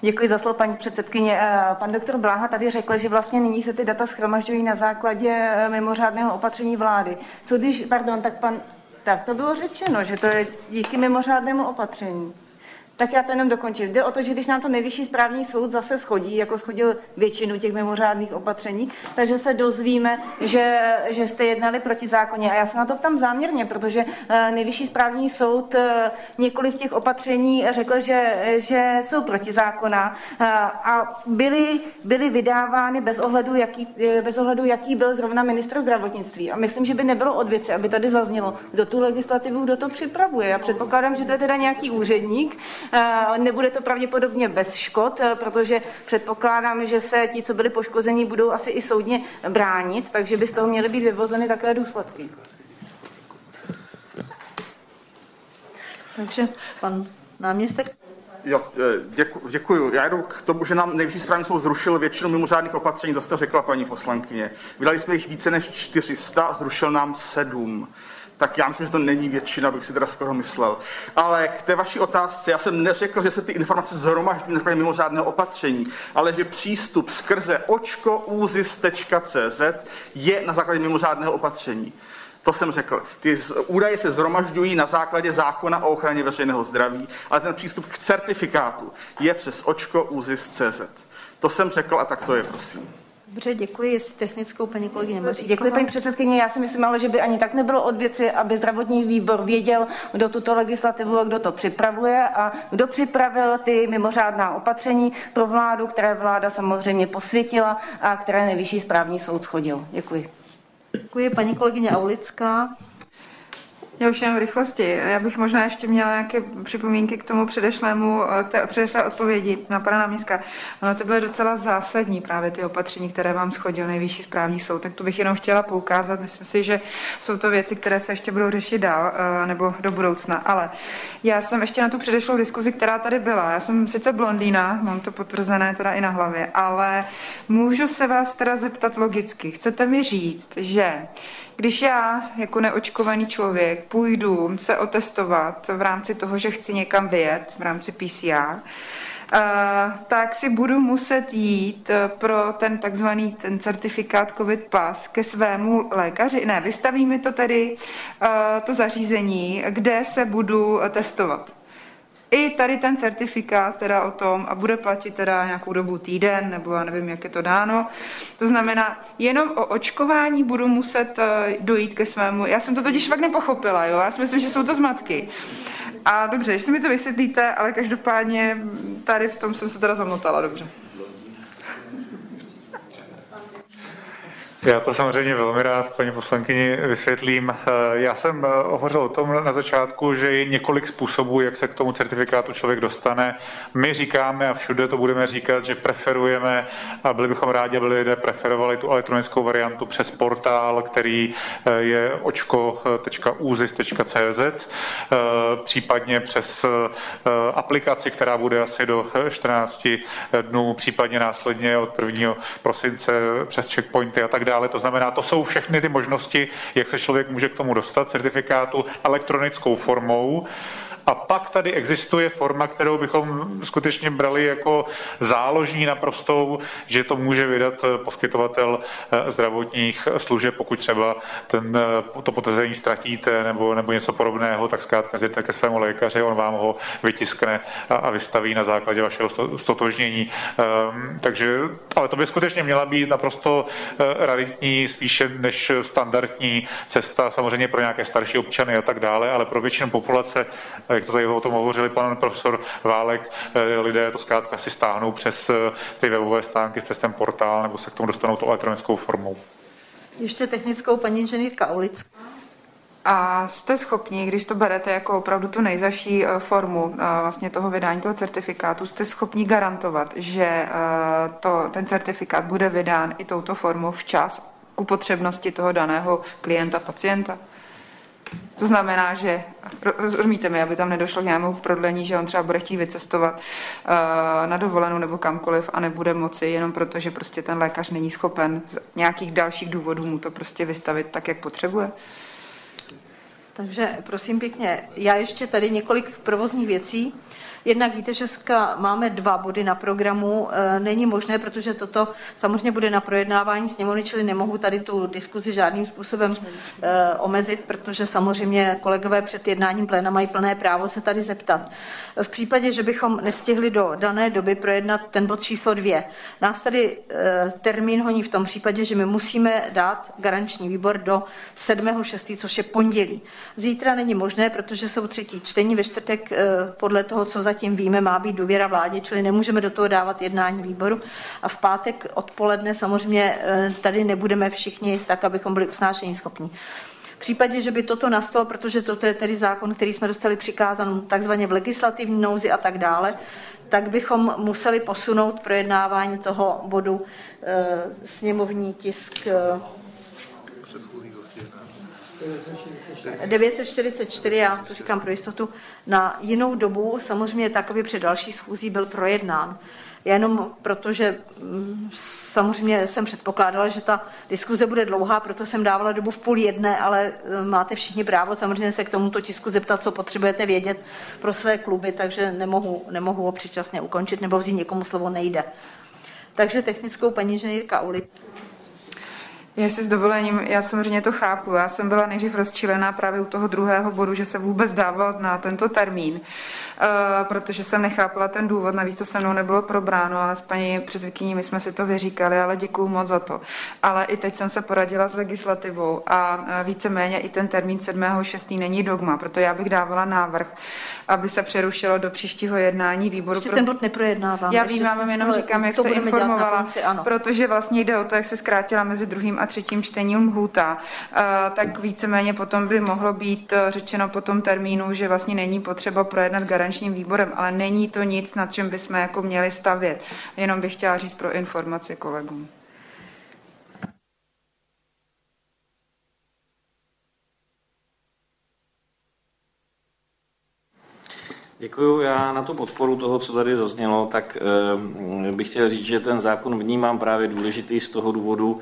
Děkuji za slovo, paní předsedkyně. Eh, pan doktor Bláha tady řekl, že vlastně nyní se ty data schromažďují na základě eh, mimořádného opatření vlády. Co když, pardon, tak pan, tak to bylo řečeno, že to je díky mimořádnému opatření. Tak já to jenom dokončím. Jde o to, že když nám to nejvyšší správní soud zase schodí, jako schodil většinu těch mimořádných opatření, takže se dozvíme, že, že jste jednali proti zákoně. A já se na to ptám záměrně, protože eh, nejvyšší správní soud eh, několik těch opatření řekl, že, že jsou proti zákona eh, a byly, byly vydávány bez ohledu, jaký, bez ohledu, jaký byl zrovna ministr zdravotnictví. A myslím, že by nebylo od věci, aby tady zaznělo, kdo tu legislativu, kdo to připravuje. Já předpokládám, že to je teda nějaký úředník, Nebude to pravděpodobně bez škod, protože předpokládám, že se ti, co byli poškození, budou asi i soudně bránit, takže by z toho měly být vyvozeny také důsledky. Takže pan náměstek. Jo, e, děku, děkuju. Já jdu k tomu, že nám nejvyšší správní soud zrušil většinu mimořádných opatření, to jste řekla, paní poslankyně. Vydali jsme jich více než 400 a zrušil nám sedm tak já myslím, že to není většina, bych si teda skoro myslel. Ale k té vaší otázce, já jsem neřekl, že se ty informace zhromažďují na základě mimořádného opatření, ale že přístup skrze očkouzis.cz je na základě mimořádného opatření. To jsem řekl. Ty údaje se zhromažďují na základě zákona o ochraně veřejného zdraví, ale ten přístup k certifikátu je přes očkouzis.cz. To jsem řekl a tak to je, prosím. Dobře, děkuji. Jestli technickou paní kolegyně Maříková. Děkuji, paní předsedkyně. Já si myslím ale, že by ani tak nebylo od věci, aby zdravotní výbor věděl, kdo tuto legislativu a kdo to připravuje a kdo připravil ty mimořádná opatření pro vládu, které vláda samozřejmě posvětila a které nejvyšší správní soud schodil. Děkuji. Děkuji, paní kolegyně Aulická. Já už jenom v rychlosti. Já bych možná ještě měla nějaké připomínky k tomu předešlému, k té předešlé odpovědi na pana náměstka. Ono to byly docela zásadní právě ty opatření, které vám schodil nejvyšší správní soud. Tak to bych jenom chtěla poukázat. Myslím si, že jsou to věci, které se ještě budou řešit dál eh, nebo do budoucna. Ale já jsem ještě na tu předešlou diskuzi, která tady byla. Já jsem sice blondýna, mám to potvrzené teda i na hlavě, ale můžu se vás teda zeptat logicky. Chcete mi říct, že když já jako neočkovaný člověk půjdu se otestovat v rámci toho, že chci někam vyjet, v rámci PCR, Uh, tak si budu muset jít eh, pro ten takzvaný ten certifikát COVID pas ke svému lékaři. Ne, vystaví mi to tedy uh, to zařízení, kde se budu testovat i tady ten certifikát teda o tom a bude platit teda nějakou dobu týden, nebo já nevím, jak je to dáno. To znamená, jenom o očkování budu muset eh, dojít ke svému, já jsem to totiž fakt nepochopila, jo, já si myslím, že jsou to zmatky. A dobře, jestli mi to vysvětlíte, ale každopádně tady v tom jsem se teda zamotala, dobře. Já to samozřejmě velmi rád paní poslankyni vysvětlím. Eh, já jsem eh, hovořil o tom na začátku, že je několik způsobů, jak se k tomu certifikátu člověk dostane. My říkáme a všude to budeme říkat, že preferujeme a byli bychom rádi, aby lidé preferovali tu elektronickou variantu přes portál, který eh, je očko.uzis.cz, případně přes aplikaci, která bude asi do 14 dnů, případně následně od 1. prosince přes checkpointy a tak dále. To znamená, to jsou všechny ty možnosti, jak se člověk může k tomu dostat, certifikátu elektronickou formou. A pak tady existuje forma, kterou bychom skutečně brali jako záložní naprostou, že to může vydat eh, poskytovatel eh, zdravotních služeb, pokud třeba ten, eh, to potvrzení ztratíte nebo, nebo něco podobného, tak zkrátka zjděte ke svému lékaři, on vám ho vytiskne a, a vystaví na základě vašeho stotožnění. Um, takže, ale to by skutečně měla být naprosto raritní, spíše než standardní cesta, samozřejmě pro nějaké starší občany a tak dále, ale pro většinu populace jak to tady o tom hovořili pan profesor Válek, eh, lidé to zkrátka si stáhnou přes eh, ty webové stánky, přes ten portál, nebo se k tomu dostanou tou elektronickou formou. Ještě technickou paní inženýrka Ulická. A jste schopni, když to berete jako opravdu tu nejzaší eh, formu vlastně toho vydání toho certifikátu, jste schopni garantovat, že to, ten certifikát bude vydán i touto formou včas ku potřebnosti toho daného klienta, pacienta? To znamená, že, rozumíte mi, aby tam nedošlo k nějakému prodlení, že on třeba bude chtít vycestovat uh, na dovolenou nebo kamkoliv a nebude moci jenom proto, že prostě ten lékař není schopen z nějakých dalších důvodů mu to prostě vystavit tak, jak potřebuje. Takže prosím pěkně, já ještě tady několik provozních věcí. Jednak víte, že máme dva body na programu. E, není možné, protože toto samozřejmě bude na projednávání sněmovny, čili nemohu tady tu diskuzi žádným způsobem e, omezit, protože samozřejmě kolegové před jednáním pléna mají plné právo se tady zeptat. V případě, že bychom nestihli do dané doby projednat ten bod číslo dvě, nás tady e, termín honí v tom případě, že my musíme dát garanční výbor do 7.6., což je pondělí. Zítra není možné, protože jsou třetí čtení ve čtvrtek podle toho, co zatím víme, má být důvěra vládě, čili nemůžeme do toho dávat jednání výboru. A v pátek odpoledne samozřejmě eh, tady nebudeme všichni tak, abychom byli usnášení schopní. V případě, že by toto nastalo, protože toto je tedy zákon, který jsme dostali přikázán takzvaně v legislativní nouzi a tak dále, tak bychom museli posunout projednávání toho bodu e, sněmovní tisk e, 944, já to říkám pro jistotu, na jinou dobu, samozřejmě takový před další schůzí byl projednán. Jenom protože mm, samozřejmě jsem předpokládala, že ta diskuze bude dlouhá, proto jsem dávala dobu v půl jedné, ale e, máte všichni právo samozřejmě se k tomuto tisku zeptat, co potřebujete vědět pro své kluby, takže nemohu, nemohu ho předčasně ukončit nebo vzít někomu slovo nejde. Takže technickou paní inženýrka Ulic. Já si s dovolením, já samozřejmě to chápu. Já jsem byla nejdřív rozčilená právě u toho druhého bodu, že se vůbec dával na tento termín, uh, protože jsem nechápala ten důvod, navíc to se mnou nebylo probráno, ale s paní předsedkyní my jsme si to vyříkali, ale děkuju moc za to. Ale i teď jsem se poradila s legislativou a víceméně i ten termín 7.6. není dogma, proto já bych dávala návrh, aby se přerušilo do příštího jednání výboru. Ještě pro... ten bod neprojednávám. Já vím, vám jenom říkám, jak jste informovala, konci, protože vlastně jde o to, jak se zkrátila mezi druhým a třetím čtením lhůta, tak víceméně potom by mohlo být e, řečeno po tom termínu, že vlastně není potřeba projednat garančním výborem, ale není to nic, na čem bychom jako měli stavět. Jenom bych chtěla říct pro informaci kolegům. Děkuji. Já na tu podporu toho, co tady zaznělo, tak e, bych chtěl říct, že ten zákon vnímám právě důležitý z toho důvodu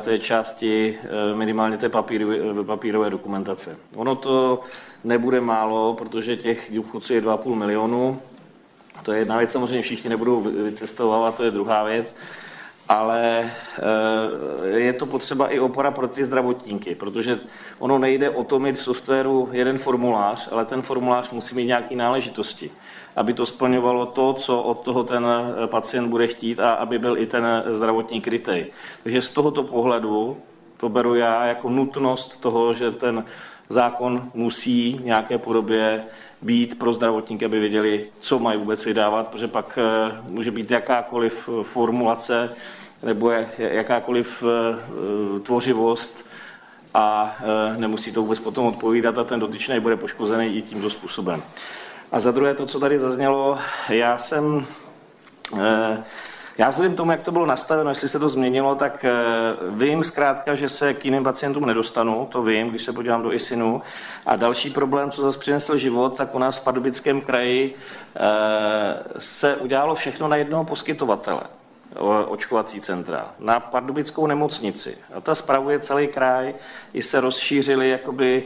té části e, minimálně té papírové, papírové dokumentace. Ono to nebude málo, protože těch důchodců je 2,5 milionu. To je jedna věc, samozřejmě všichni nebudou vycestovávat, to je druhá věc ale eh, je to potřeba i opora pro ty zdravotníky, protože ono nejde o to mít v softwaru jeden formulář, ale ten formulář musí mít nějaké náležitosti, aby to splňovalo to, co od toho ten eh, pacient bude chtít a aby byl i ten zdravotní krytej. Takže z tohoto pohledu to beru já jako nutnost toho, že ten zákon musí v nějaké podobě být pro zdravotníky, aby věděli, co mají vůbec vydávat, protože pak eh, může být jakákoliv formulace, nebo jakákoliv eh, tvořivost a eh, nemusí to vůbec potom odpovídat a ten dotyčný bude poškozený i tímto způsobem. A za druhé to, co tady zaznělo, já jsem eh, já vzhledem tomu, jak to bylo nastaveno, jestli se to změnilo, tak vím zkrátka, že se k jiným pacientům nedostanu, to vím, když se podívám do ISINu. A další problém, co zase přinesl život, tak u nás v Pardubickém kraji se udělalo všechno na jednoho poskytovatele očkovací centra, na pardubickou nemocnici. A ta spravuje celý kraj, i se rozšířily jakoby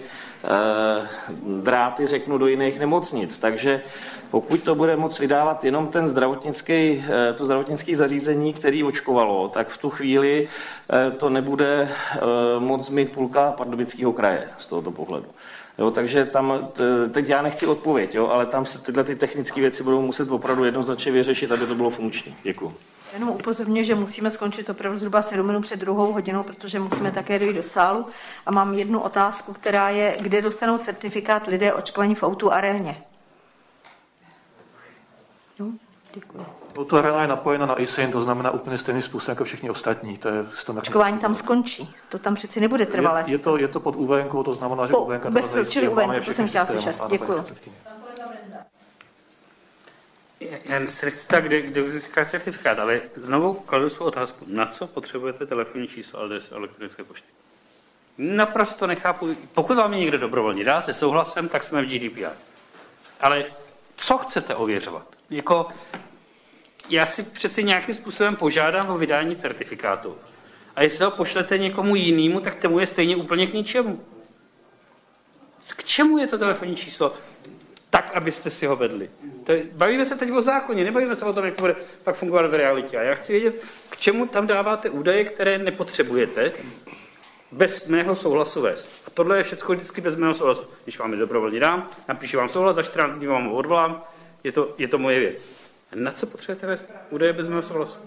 dráty, řeknu, do jiných nemocnic. Takže pokud to bude moct vydávat jenom ten zdravotnický, e, to zdravotnické zařízení, který očkovalo, tak v tu chvíli e, to nebude moc mít půlka pardubického kraje z tohoto pohledu. Jo, takže tam, teď já nechci odpověď, jo, ale tam se tyhle ty technické věci budou muset opravdu jednoznačně vyřešit, aby to bylo funkční. Děkuji. Jenom upozorňuji, že musíme skončit opravdu zhruba 7 minut před druhou hodinou, protože musíme také dojít do sálu. A mám jednu otázku, která je, kde dostanou certifikát lidé očkovaní v autu aréně? No, děkuji. Autoarena je napojena na ISIN, to znamená úplně stejný způsob jako všichni ostatní. To je Očkování tam skončí, to tam přeci nebude trvalé. Je, je, to, je to pod UVN, to znamená, že po, UVN bez, čili UVN, to jsem chtěla slyšet. Děkuji. Nechci tak, kde, kde získat certifikát, ale znovu kladu svou otázku. Na co potřebujete telefonní číslo adres elektronické pošty? Naprosto nechápu. Pokud vám je někdo dobrovolně dá se souhlasem, tak jsme v GDPR. Ale co chcete ověřovat? Jako, já si přeci nějakým způsobem požádám o vydání certifikátu. A jestli ho pošlete někomu jinému, tak tomu je stejně úplně k ničemu. K čemu je to telefonní číslo? Tak, abyste si ho vedli. To je, bavíme se teď o zákoně, nebavíme se o tom, jak to bude pak fungovat v realitě. A já chci vědět, k čemu tam dáváte údaje, které nepotřebujete, bez mého souhlasu vést. A tohle je všechno vždycky bez mého souhlasu. Když vám je dobrovolně dám, napíšu vám souhlas, za 14 dní vám ho odvolám, je to, je to moje věc. A na co potřebujete vést údaje bez mého souhlasu?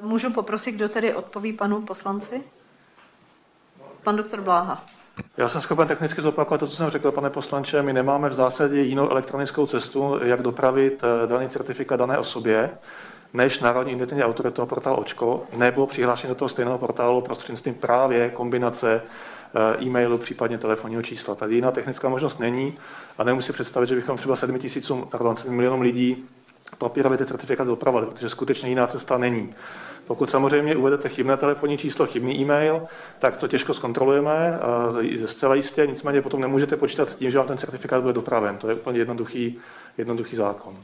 Můžu poprosit, kdo tedy odpoví panu poslanci? Pan doktor Bláha. Já jsem schopen technicky zopakovat to, co jsem řekl, pane poslanče. My nemáme v zásadě jinou elektronickou cestu, jak dopravit eh, daný certifikát dané osobě. než Národní internetový autoritou portál Očko, nebo přihlášení do toho stejného portálu prostřednictvím právě kombinace eh, e-mailu, případně telefonního čísla. Tady jiná technická možnost není a nemusí si představit, že bychom třeba 7, tisícům, pardon, 7 milionům lidí papírově ty certifikáty dopravili, protože skutečně jiná cesta není. Pokud samozřejmě uvedete chybné telefonní číslo, chybný e-mail, tak to těžko zkontrolujeme, zcela jistě, nicméně potom nemůžete počítat s tím, že vám ten certifikát bude dopraven. To je úplně jednoduchý, jednoduchý zákon.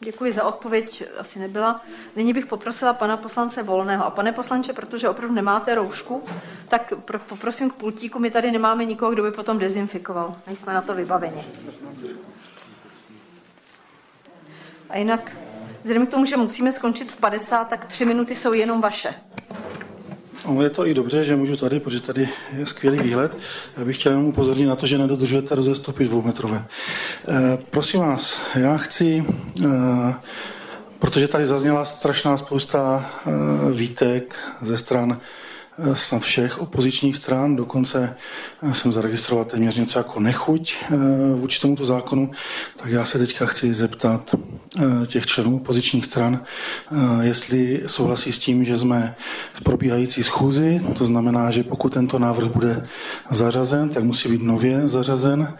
Děkuji za odpověď, asi nebyla. Nyní bych poprosila pana poslance Volného. A pane poslanče, protože opravdu nemáte roušku, tak poprosím k pultíku, my tady nemáme nikoho, kdo by potom dezinfikoval. Nejsme na to vybaveni. A jinak, vzhledem k tomu, že musíme skončit v 50, tak tři minuty jsou jenom vaše. Ono je to i dobře, že můžu tady, protože tady je skvělý výhled. Já bych chtěl jenom upozornit na to, že nedodržujete rozestupy dvoumetrové. E, prosím vás, já chci, e, protože tady zazněla strašná spousta e, výtek ze stran snad všech opozičních stran, dokonce jsem zaregistroval téměř něco jako nechuť eh, vůči tomuto zákonu, tak já se teďka chci zeptat eh, těch členů opozičních stran, eh, jestli souhlasí s tím, že jsme v probíhající schůzi, to znamená, že pokud tento návrh bude zařazen, tak musí být nově zařazen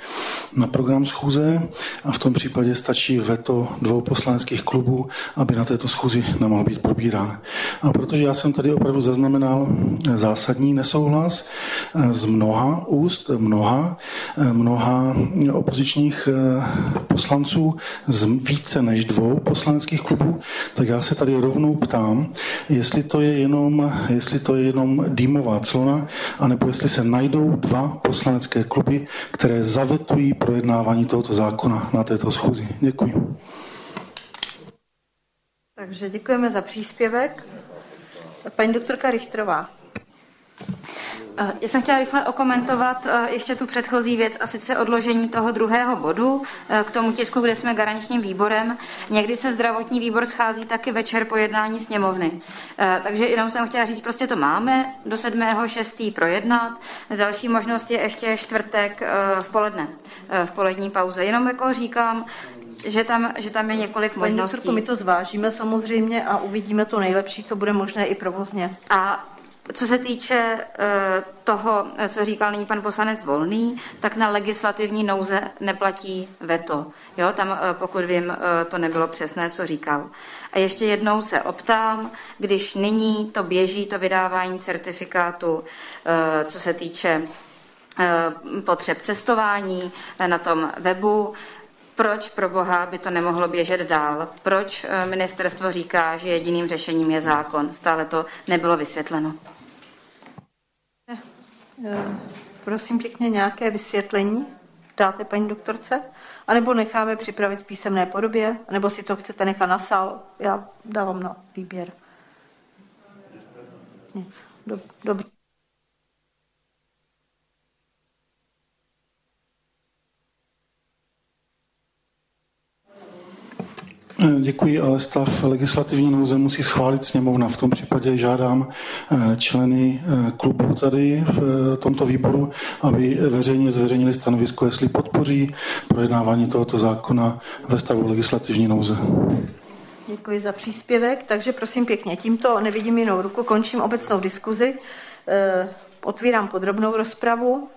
na program schůze. A v tom případě stačí veto dvou poslaneckých klubů, aby na této schůzi nemohl být probírán. A protože já jsem tady opravdu zaznamenal zásadní nesouhlas z mnoha úst mnoha, mnoha opozičních eh, poslanců z více než dvou poslaneckých klubů, tak já se tady rovnou ptám, jestli to je jenom, jestli to je jenom dýmová clona, anebo jestli se najdou dva poslanecké kluby, které zavetují projednávání tohoto zákona na této schůzi. Děkuji. Takže děkujeme za příspěvek. Paní doktorka Richtrová. Eh, já jsem chtěla rychle okomentovat eh, ještě tu předchozí věc, a sice odložení toho druhého bodu eh, k tomu tisku, kde jsme garančním výborem. Někdy se zdravotní výbor schází taky večer po jednání sněmovny. Takže jenom jsem chtěla říct, prostě to máme do 7.6. projednat. Další možnost je ještě čtvrtek v poledne, v polední pauze. Jenom jako říkám, že tam, že tam je několik Paní možností. Doktorku, my to zvážíme samozřejmě a uvidíme to nejlepší, co bude možné i provozně. A co se týče eh, toho, co říkal nyní pan poslanec Volný, tak na legislativní nouze neplatí veto. Jo, tam, eh, pokud vím, eh, to nebylo přesné, co říkal. A ještě jednou se optám, když nyní to běží, to vydávání certifikátu, co se týče potřeb cestování na tom webu, proč pro Boha by to nemohlo běžet dál? Proč ministerstvo říká, že jediným řešením je zákon? Stále to nebylo vysvětleno. Eh, prosím pěkně nějaké vysvětlení dáte paní doktorce? A nebo necháme připravit v písemné podobě? nebo si to chcete nechat na sál? Já dávám na výběr. Nic. Dobře. Děkuji, ale stav legislativní nouze musí schválit sněmovna. V tom případě žádám eh, členy eh, klubu tady v eh, tomto výboru, aby veřejně zveřejnili stanovisko, jestli podpoří projednávání tohoto zákona ve stavu legislativní nouze. Děkuji za příspěvek, takže prosím pěkně, tímto nevidím jinou ruku, končím obecnou diskuzi, otvírám podrobnou rozpravu.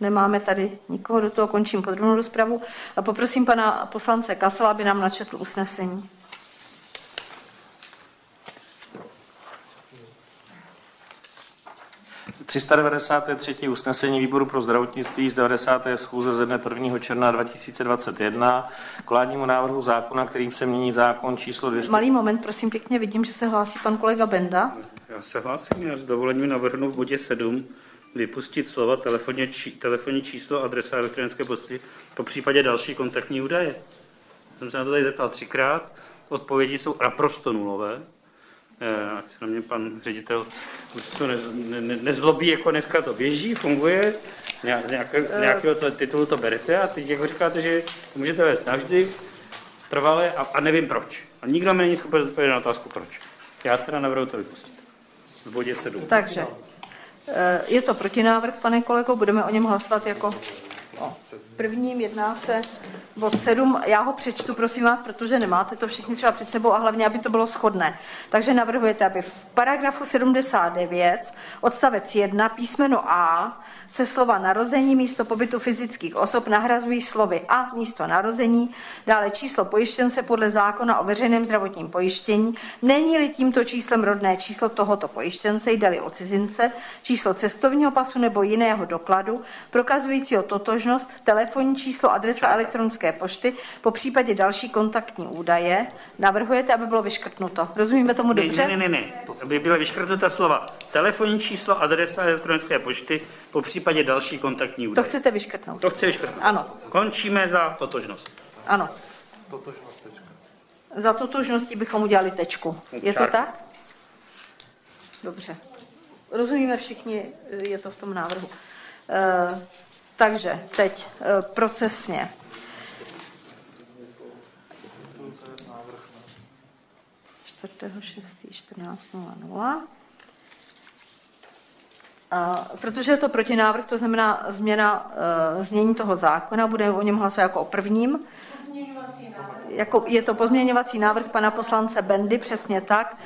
Nemáme tady nikoho, do toho končím podrobnou rozpravu a poprosím pana poslance Kasela, aby nám načetl usnesení. ...393. usnesení výboru pro zdravotnictví z 90. schůze ze dne 1. června 2021 k vládnímu návrhu zákona, kterým se mění zákon číslo 200... Malý moment, prosím pěkně, vidím, že se hlásí pan kolega Benda. Já se hlásím, já s dovolením navrhnu v bodě 7 vypustit slova telefonní, či, telefonní číslo, adresa elektronické pošty, po případě další kontaktní údaje. Jsem se na to tady zeptal třikrát, odpovědi jsou naprosto nulové. Eh, ať se na mě pan ředitel to ne, ne, nezlobí, jako dneska to běží, funguje, z, nějakého, z nějakého to, titulu to berete a teď jako říkáte, že to můžete vést navždy, trvalé a, a nevím proč. A nikdo mi není schopen odpovědět na otázku proč. Já teda navrhu to vypustit. V bodě 7. Takže Eh, je to protinávrh, pane kolego, budeme o něm hlasovat jako o prvním jedná se bod 7. Já ho přečtu, prosím vás, protože nemáte to všichni třeba před sebou a hlavně, aby to bylo shodné. Takže navrhujete, aby v paragrafu 79 odstavec 1 písmeno A se slova narození místo pobytu fyzických osob nahrazují slovy a místo narození, dále číslo pojištěnce podle zákona o veřejném zdravotním pojištění, není-li tímto číslem rodné číslo tohoto pojištěnce, jde o cizince, číslo cestovního pasu nebo jiného dokladu, prokazujícího totožnost, telefonní číslo, adresa elektronické pošty, po případě další kontaktní údaje. Navrhujete, aby bylo vyškrtnuto. Rozumíme tomu dobře? Ne, ne, ne, ne. To by byla vyškrtnuta slova. Telefonní číslo, adresa elektronické pošty, po případě další kontaktní údaje. To chcete vyškrtnout? To chce vyškrtnout. Ano. Končíme za totožnost. Ano. Totožnost tečka. Za totožností bychom udělali tečku. Je to tak? Dobře. Rozumíme všichni, je to v tom návrhu. Takže teď e, procesně. Čtvrtého 6. 14.00. A protože je to protinávrh, to znamená změna e, znění toho zákona, budeme o něm hlasovat jako o prvním. Jako, je to pozměňovací návrh pana poslance Bendy, přesně tak,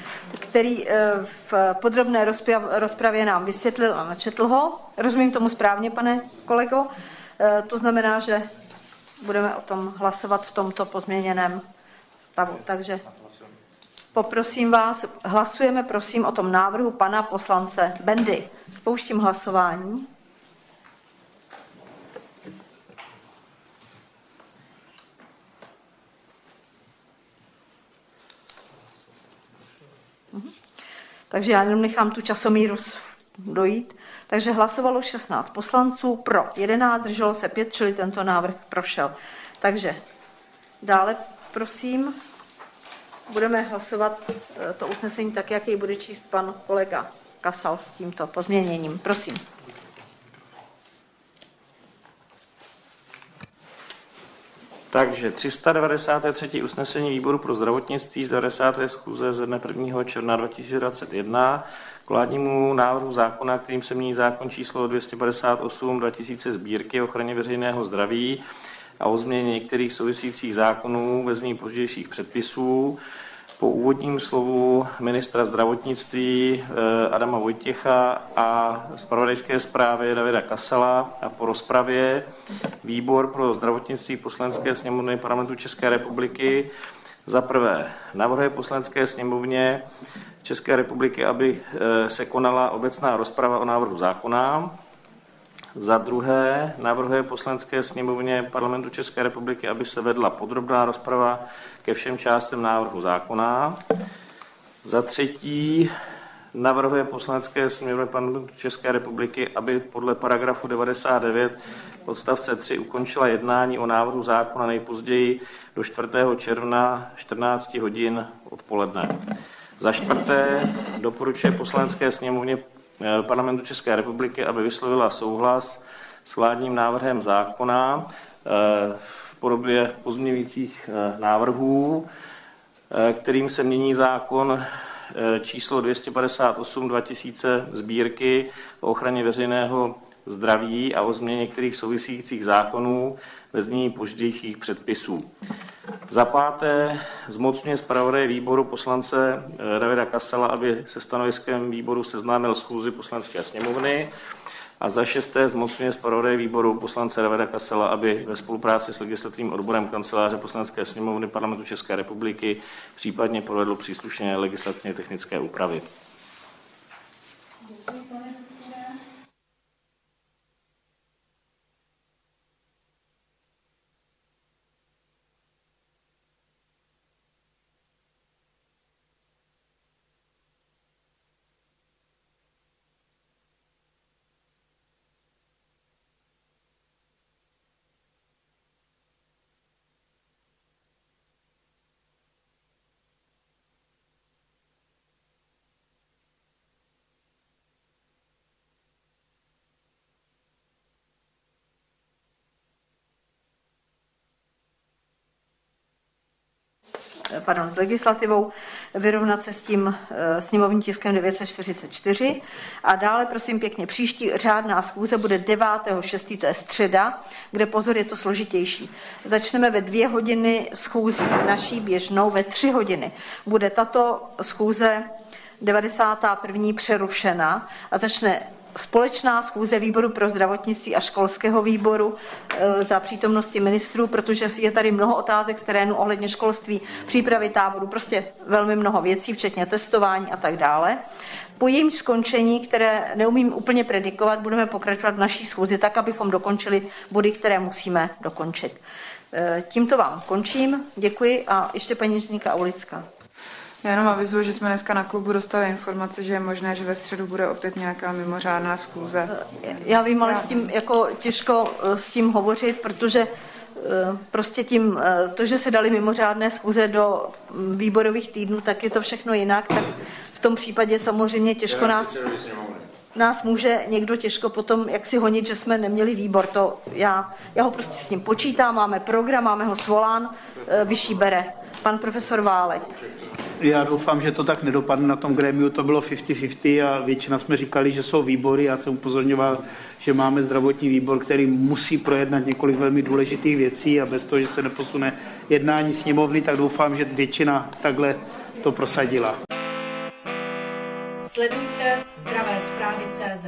který e, v podrobné rozprav, rozpravě nám vysvětlil a načetl ho. Rozumím tomu správně, pane kolego? E, to znamená, že budeme o tom hlasovat v tomto pozměněném stavu. Takže Poprosím vás, hlasujeme prosím o tom návrhu pana poslance Bendy. Spouštím hlasování. Takže já jenom nechám tu časomíru dojít. Takže hlasovalo 16 poslanců, pro 11, drželo se 5, čili tento návrh prošel. Takže dále prosím budeme hlasovat eh, to usnesení tak, jak jej bude číst pan kolega Kasal s tímto pozměněním. Prosím. Takže 393. usnesení výboru pro zdravotnictví z 90. schůze ze dne 1. června 2021 k vládnímu návrhu zákona, kterým se mění zákon číslo 258 2000 sbírky o ochraně veřejného zdraví a o změně některých souvisejících zákonů ve změní pozdějších předpisů. Po úvodním slovu ministra zdravotnictví eh, Adama Vojtěcha a zpravodajské zprávě Davida Kasala a po rozpravě výbor pro zdravotnictví poslanecké sněmovny parlamentu České republiky za prvé navrhuje poslanecké sněmovně České republiky, aby eh, se konala obecná rozprava o návrhu zákona. Za druhé navrhuje poslanecké sněmovně parlamentu České republiky, aby se vedla podrobná rozprava ke všem částem návrhu zákona. Za třetí navrhuje poslanecké sněmovně parlamentu České republiky, aby podle paragrafu 99 odstavce 3 ukončila jednání o návrhu zákona nejpozději do 4. června 14 hodin odpoledne. Za čtvrté doporučuje poslanecké sněmovně eh, parlamentu České republiky, aby vyslovila souhlas s vládním návrhem zákona eh, podobě pozměňujících eh, návrhů, eh, kterým se mění zákon eh, číslo 258 2000 sbírky o ochraně veřejného zdraví a o změně některých souvisejících zákonů ve znění pozdějších předpisů. Za páté zmocňuje zpravodaje výboru poslance Davida Kasala, aby se stanoviskem výboru seznámil schůzi poslanecké sněmovny. A za šesté zmocňuje zpravodaje výboru poslance Davida Kasela, aby ve spolupráci s legislativním odborem kanceláře poslanecké sněmovny parlamentu České republiky případně provedl příslušné legislativně technické úpravy. Pardon, s legislativou, vyrovnat se s tím eh, sněmovním tiskem 944 a dále, prosím pěkně, příští řádná schůze bude 9.6., to je středa, kde pozor, je to složitější. Začneme ve dvě hodiny schůzí naší běžnou, ve tři hodiny. Bude tato schůze 91. přerušena a začne společná schůze výboru pro zdravotnictví a školského výboru e, za přítomnosti ministrů, protože je tady mnoho otázek z terénu ohledně školství, přípravy táboru, prostě velmi mnoho věcí, včetně testování a tak dále. Po jejím skončení, které neumím úplně predikovat, budeme pokračovat v naší schůzi tak, abychom dokončili body, které musíme dokončit. E, tímto vám končím, děkuji a ještě paní inženýrka Aulická. Já jenom avizuji, že jsme dneska na klubu dostali informace, že je možné, že ve středu bude opět nějaká mimořádná schůze. Já vím, ale s tím jako těžko eh, s tím hovořit, protože eh, prostě tím, eh, to, že se dali mimořádné schůze do mm, výborových týdnů, tak je to všechno jinak, tak v tom případě samozřejmě těžko nás, nás může někdo těžko potom jak si honit, že jsme neměli výbor. To já, já ho prostě s ním počítám, máme program, máme ho svolán, vyšší bere. Pan profesor Válek. Já doufám, že to tak nedopadne na tom grémiu, to bylo 50-50 a většina jsme říkali, že jsou výbory. Já jsem upozorňoval, že máme zdravotní výbor, který musí projednat několik velmi důležitých věcí a bez toho, že se neposune jednání sněmovny, tak doufám, že většina takhle to prosadila. Sledujte zdravé zprávy CZ.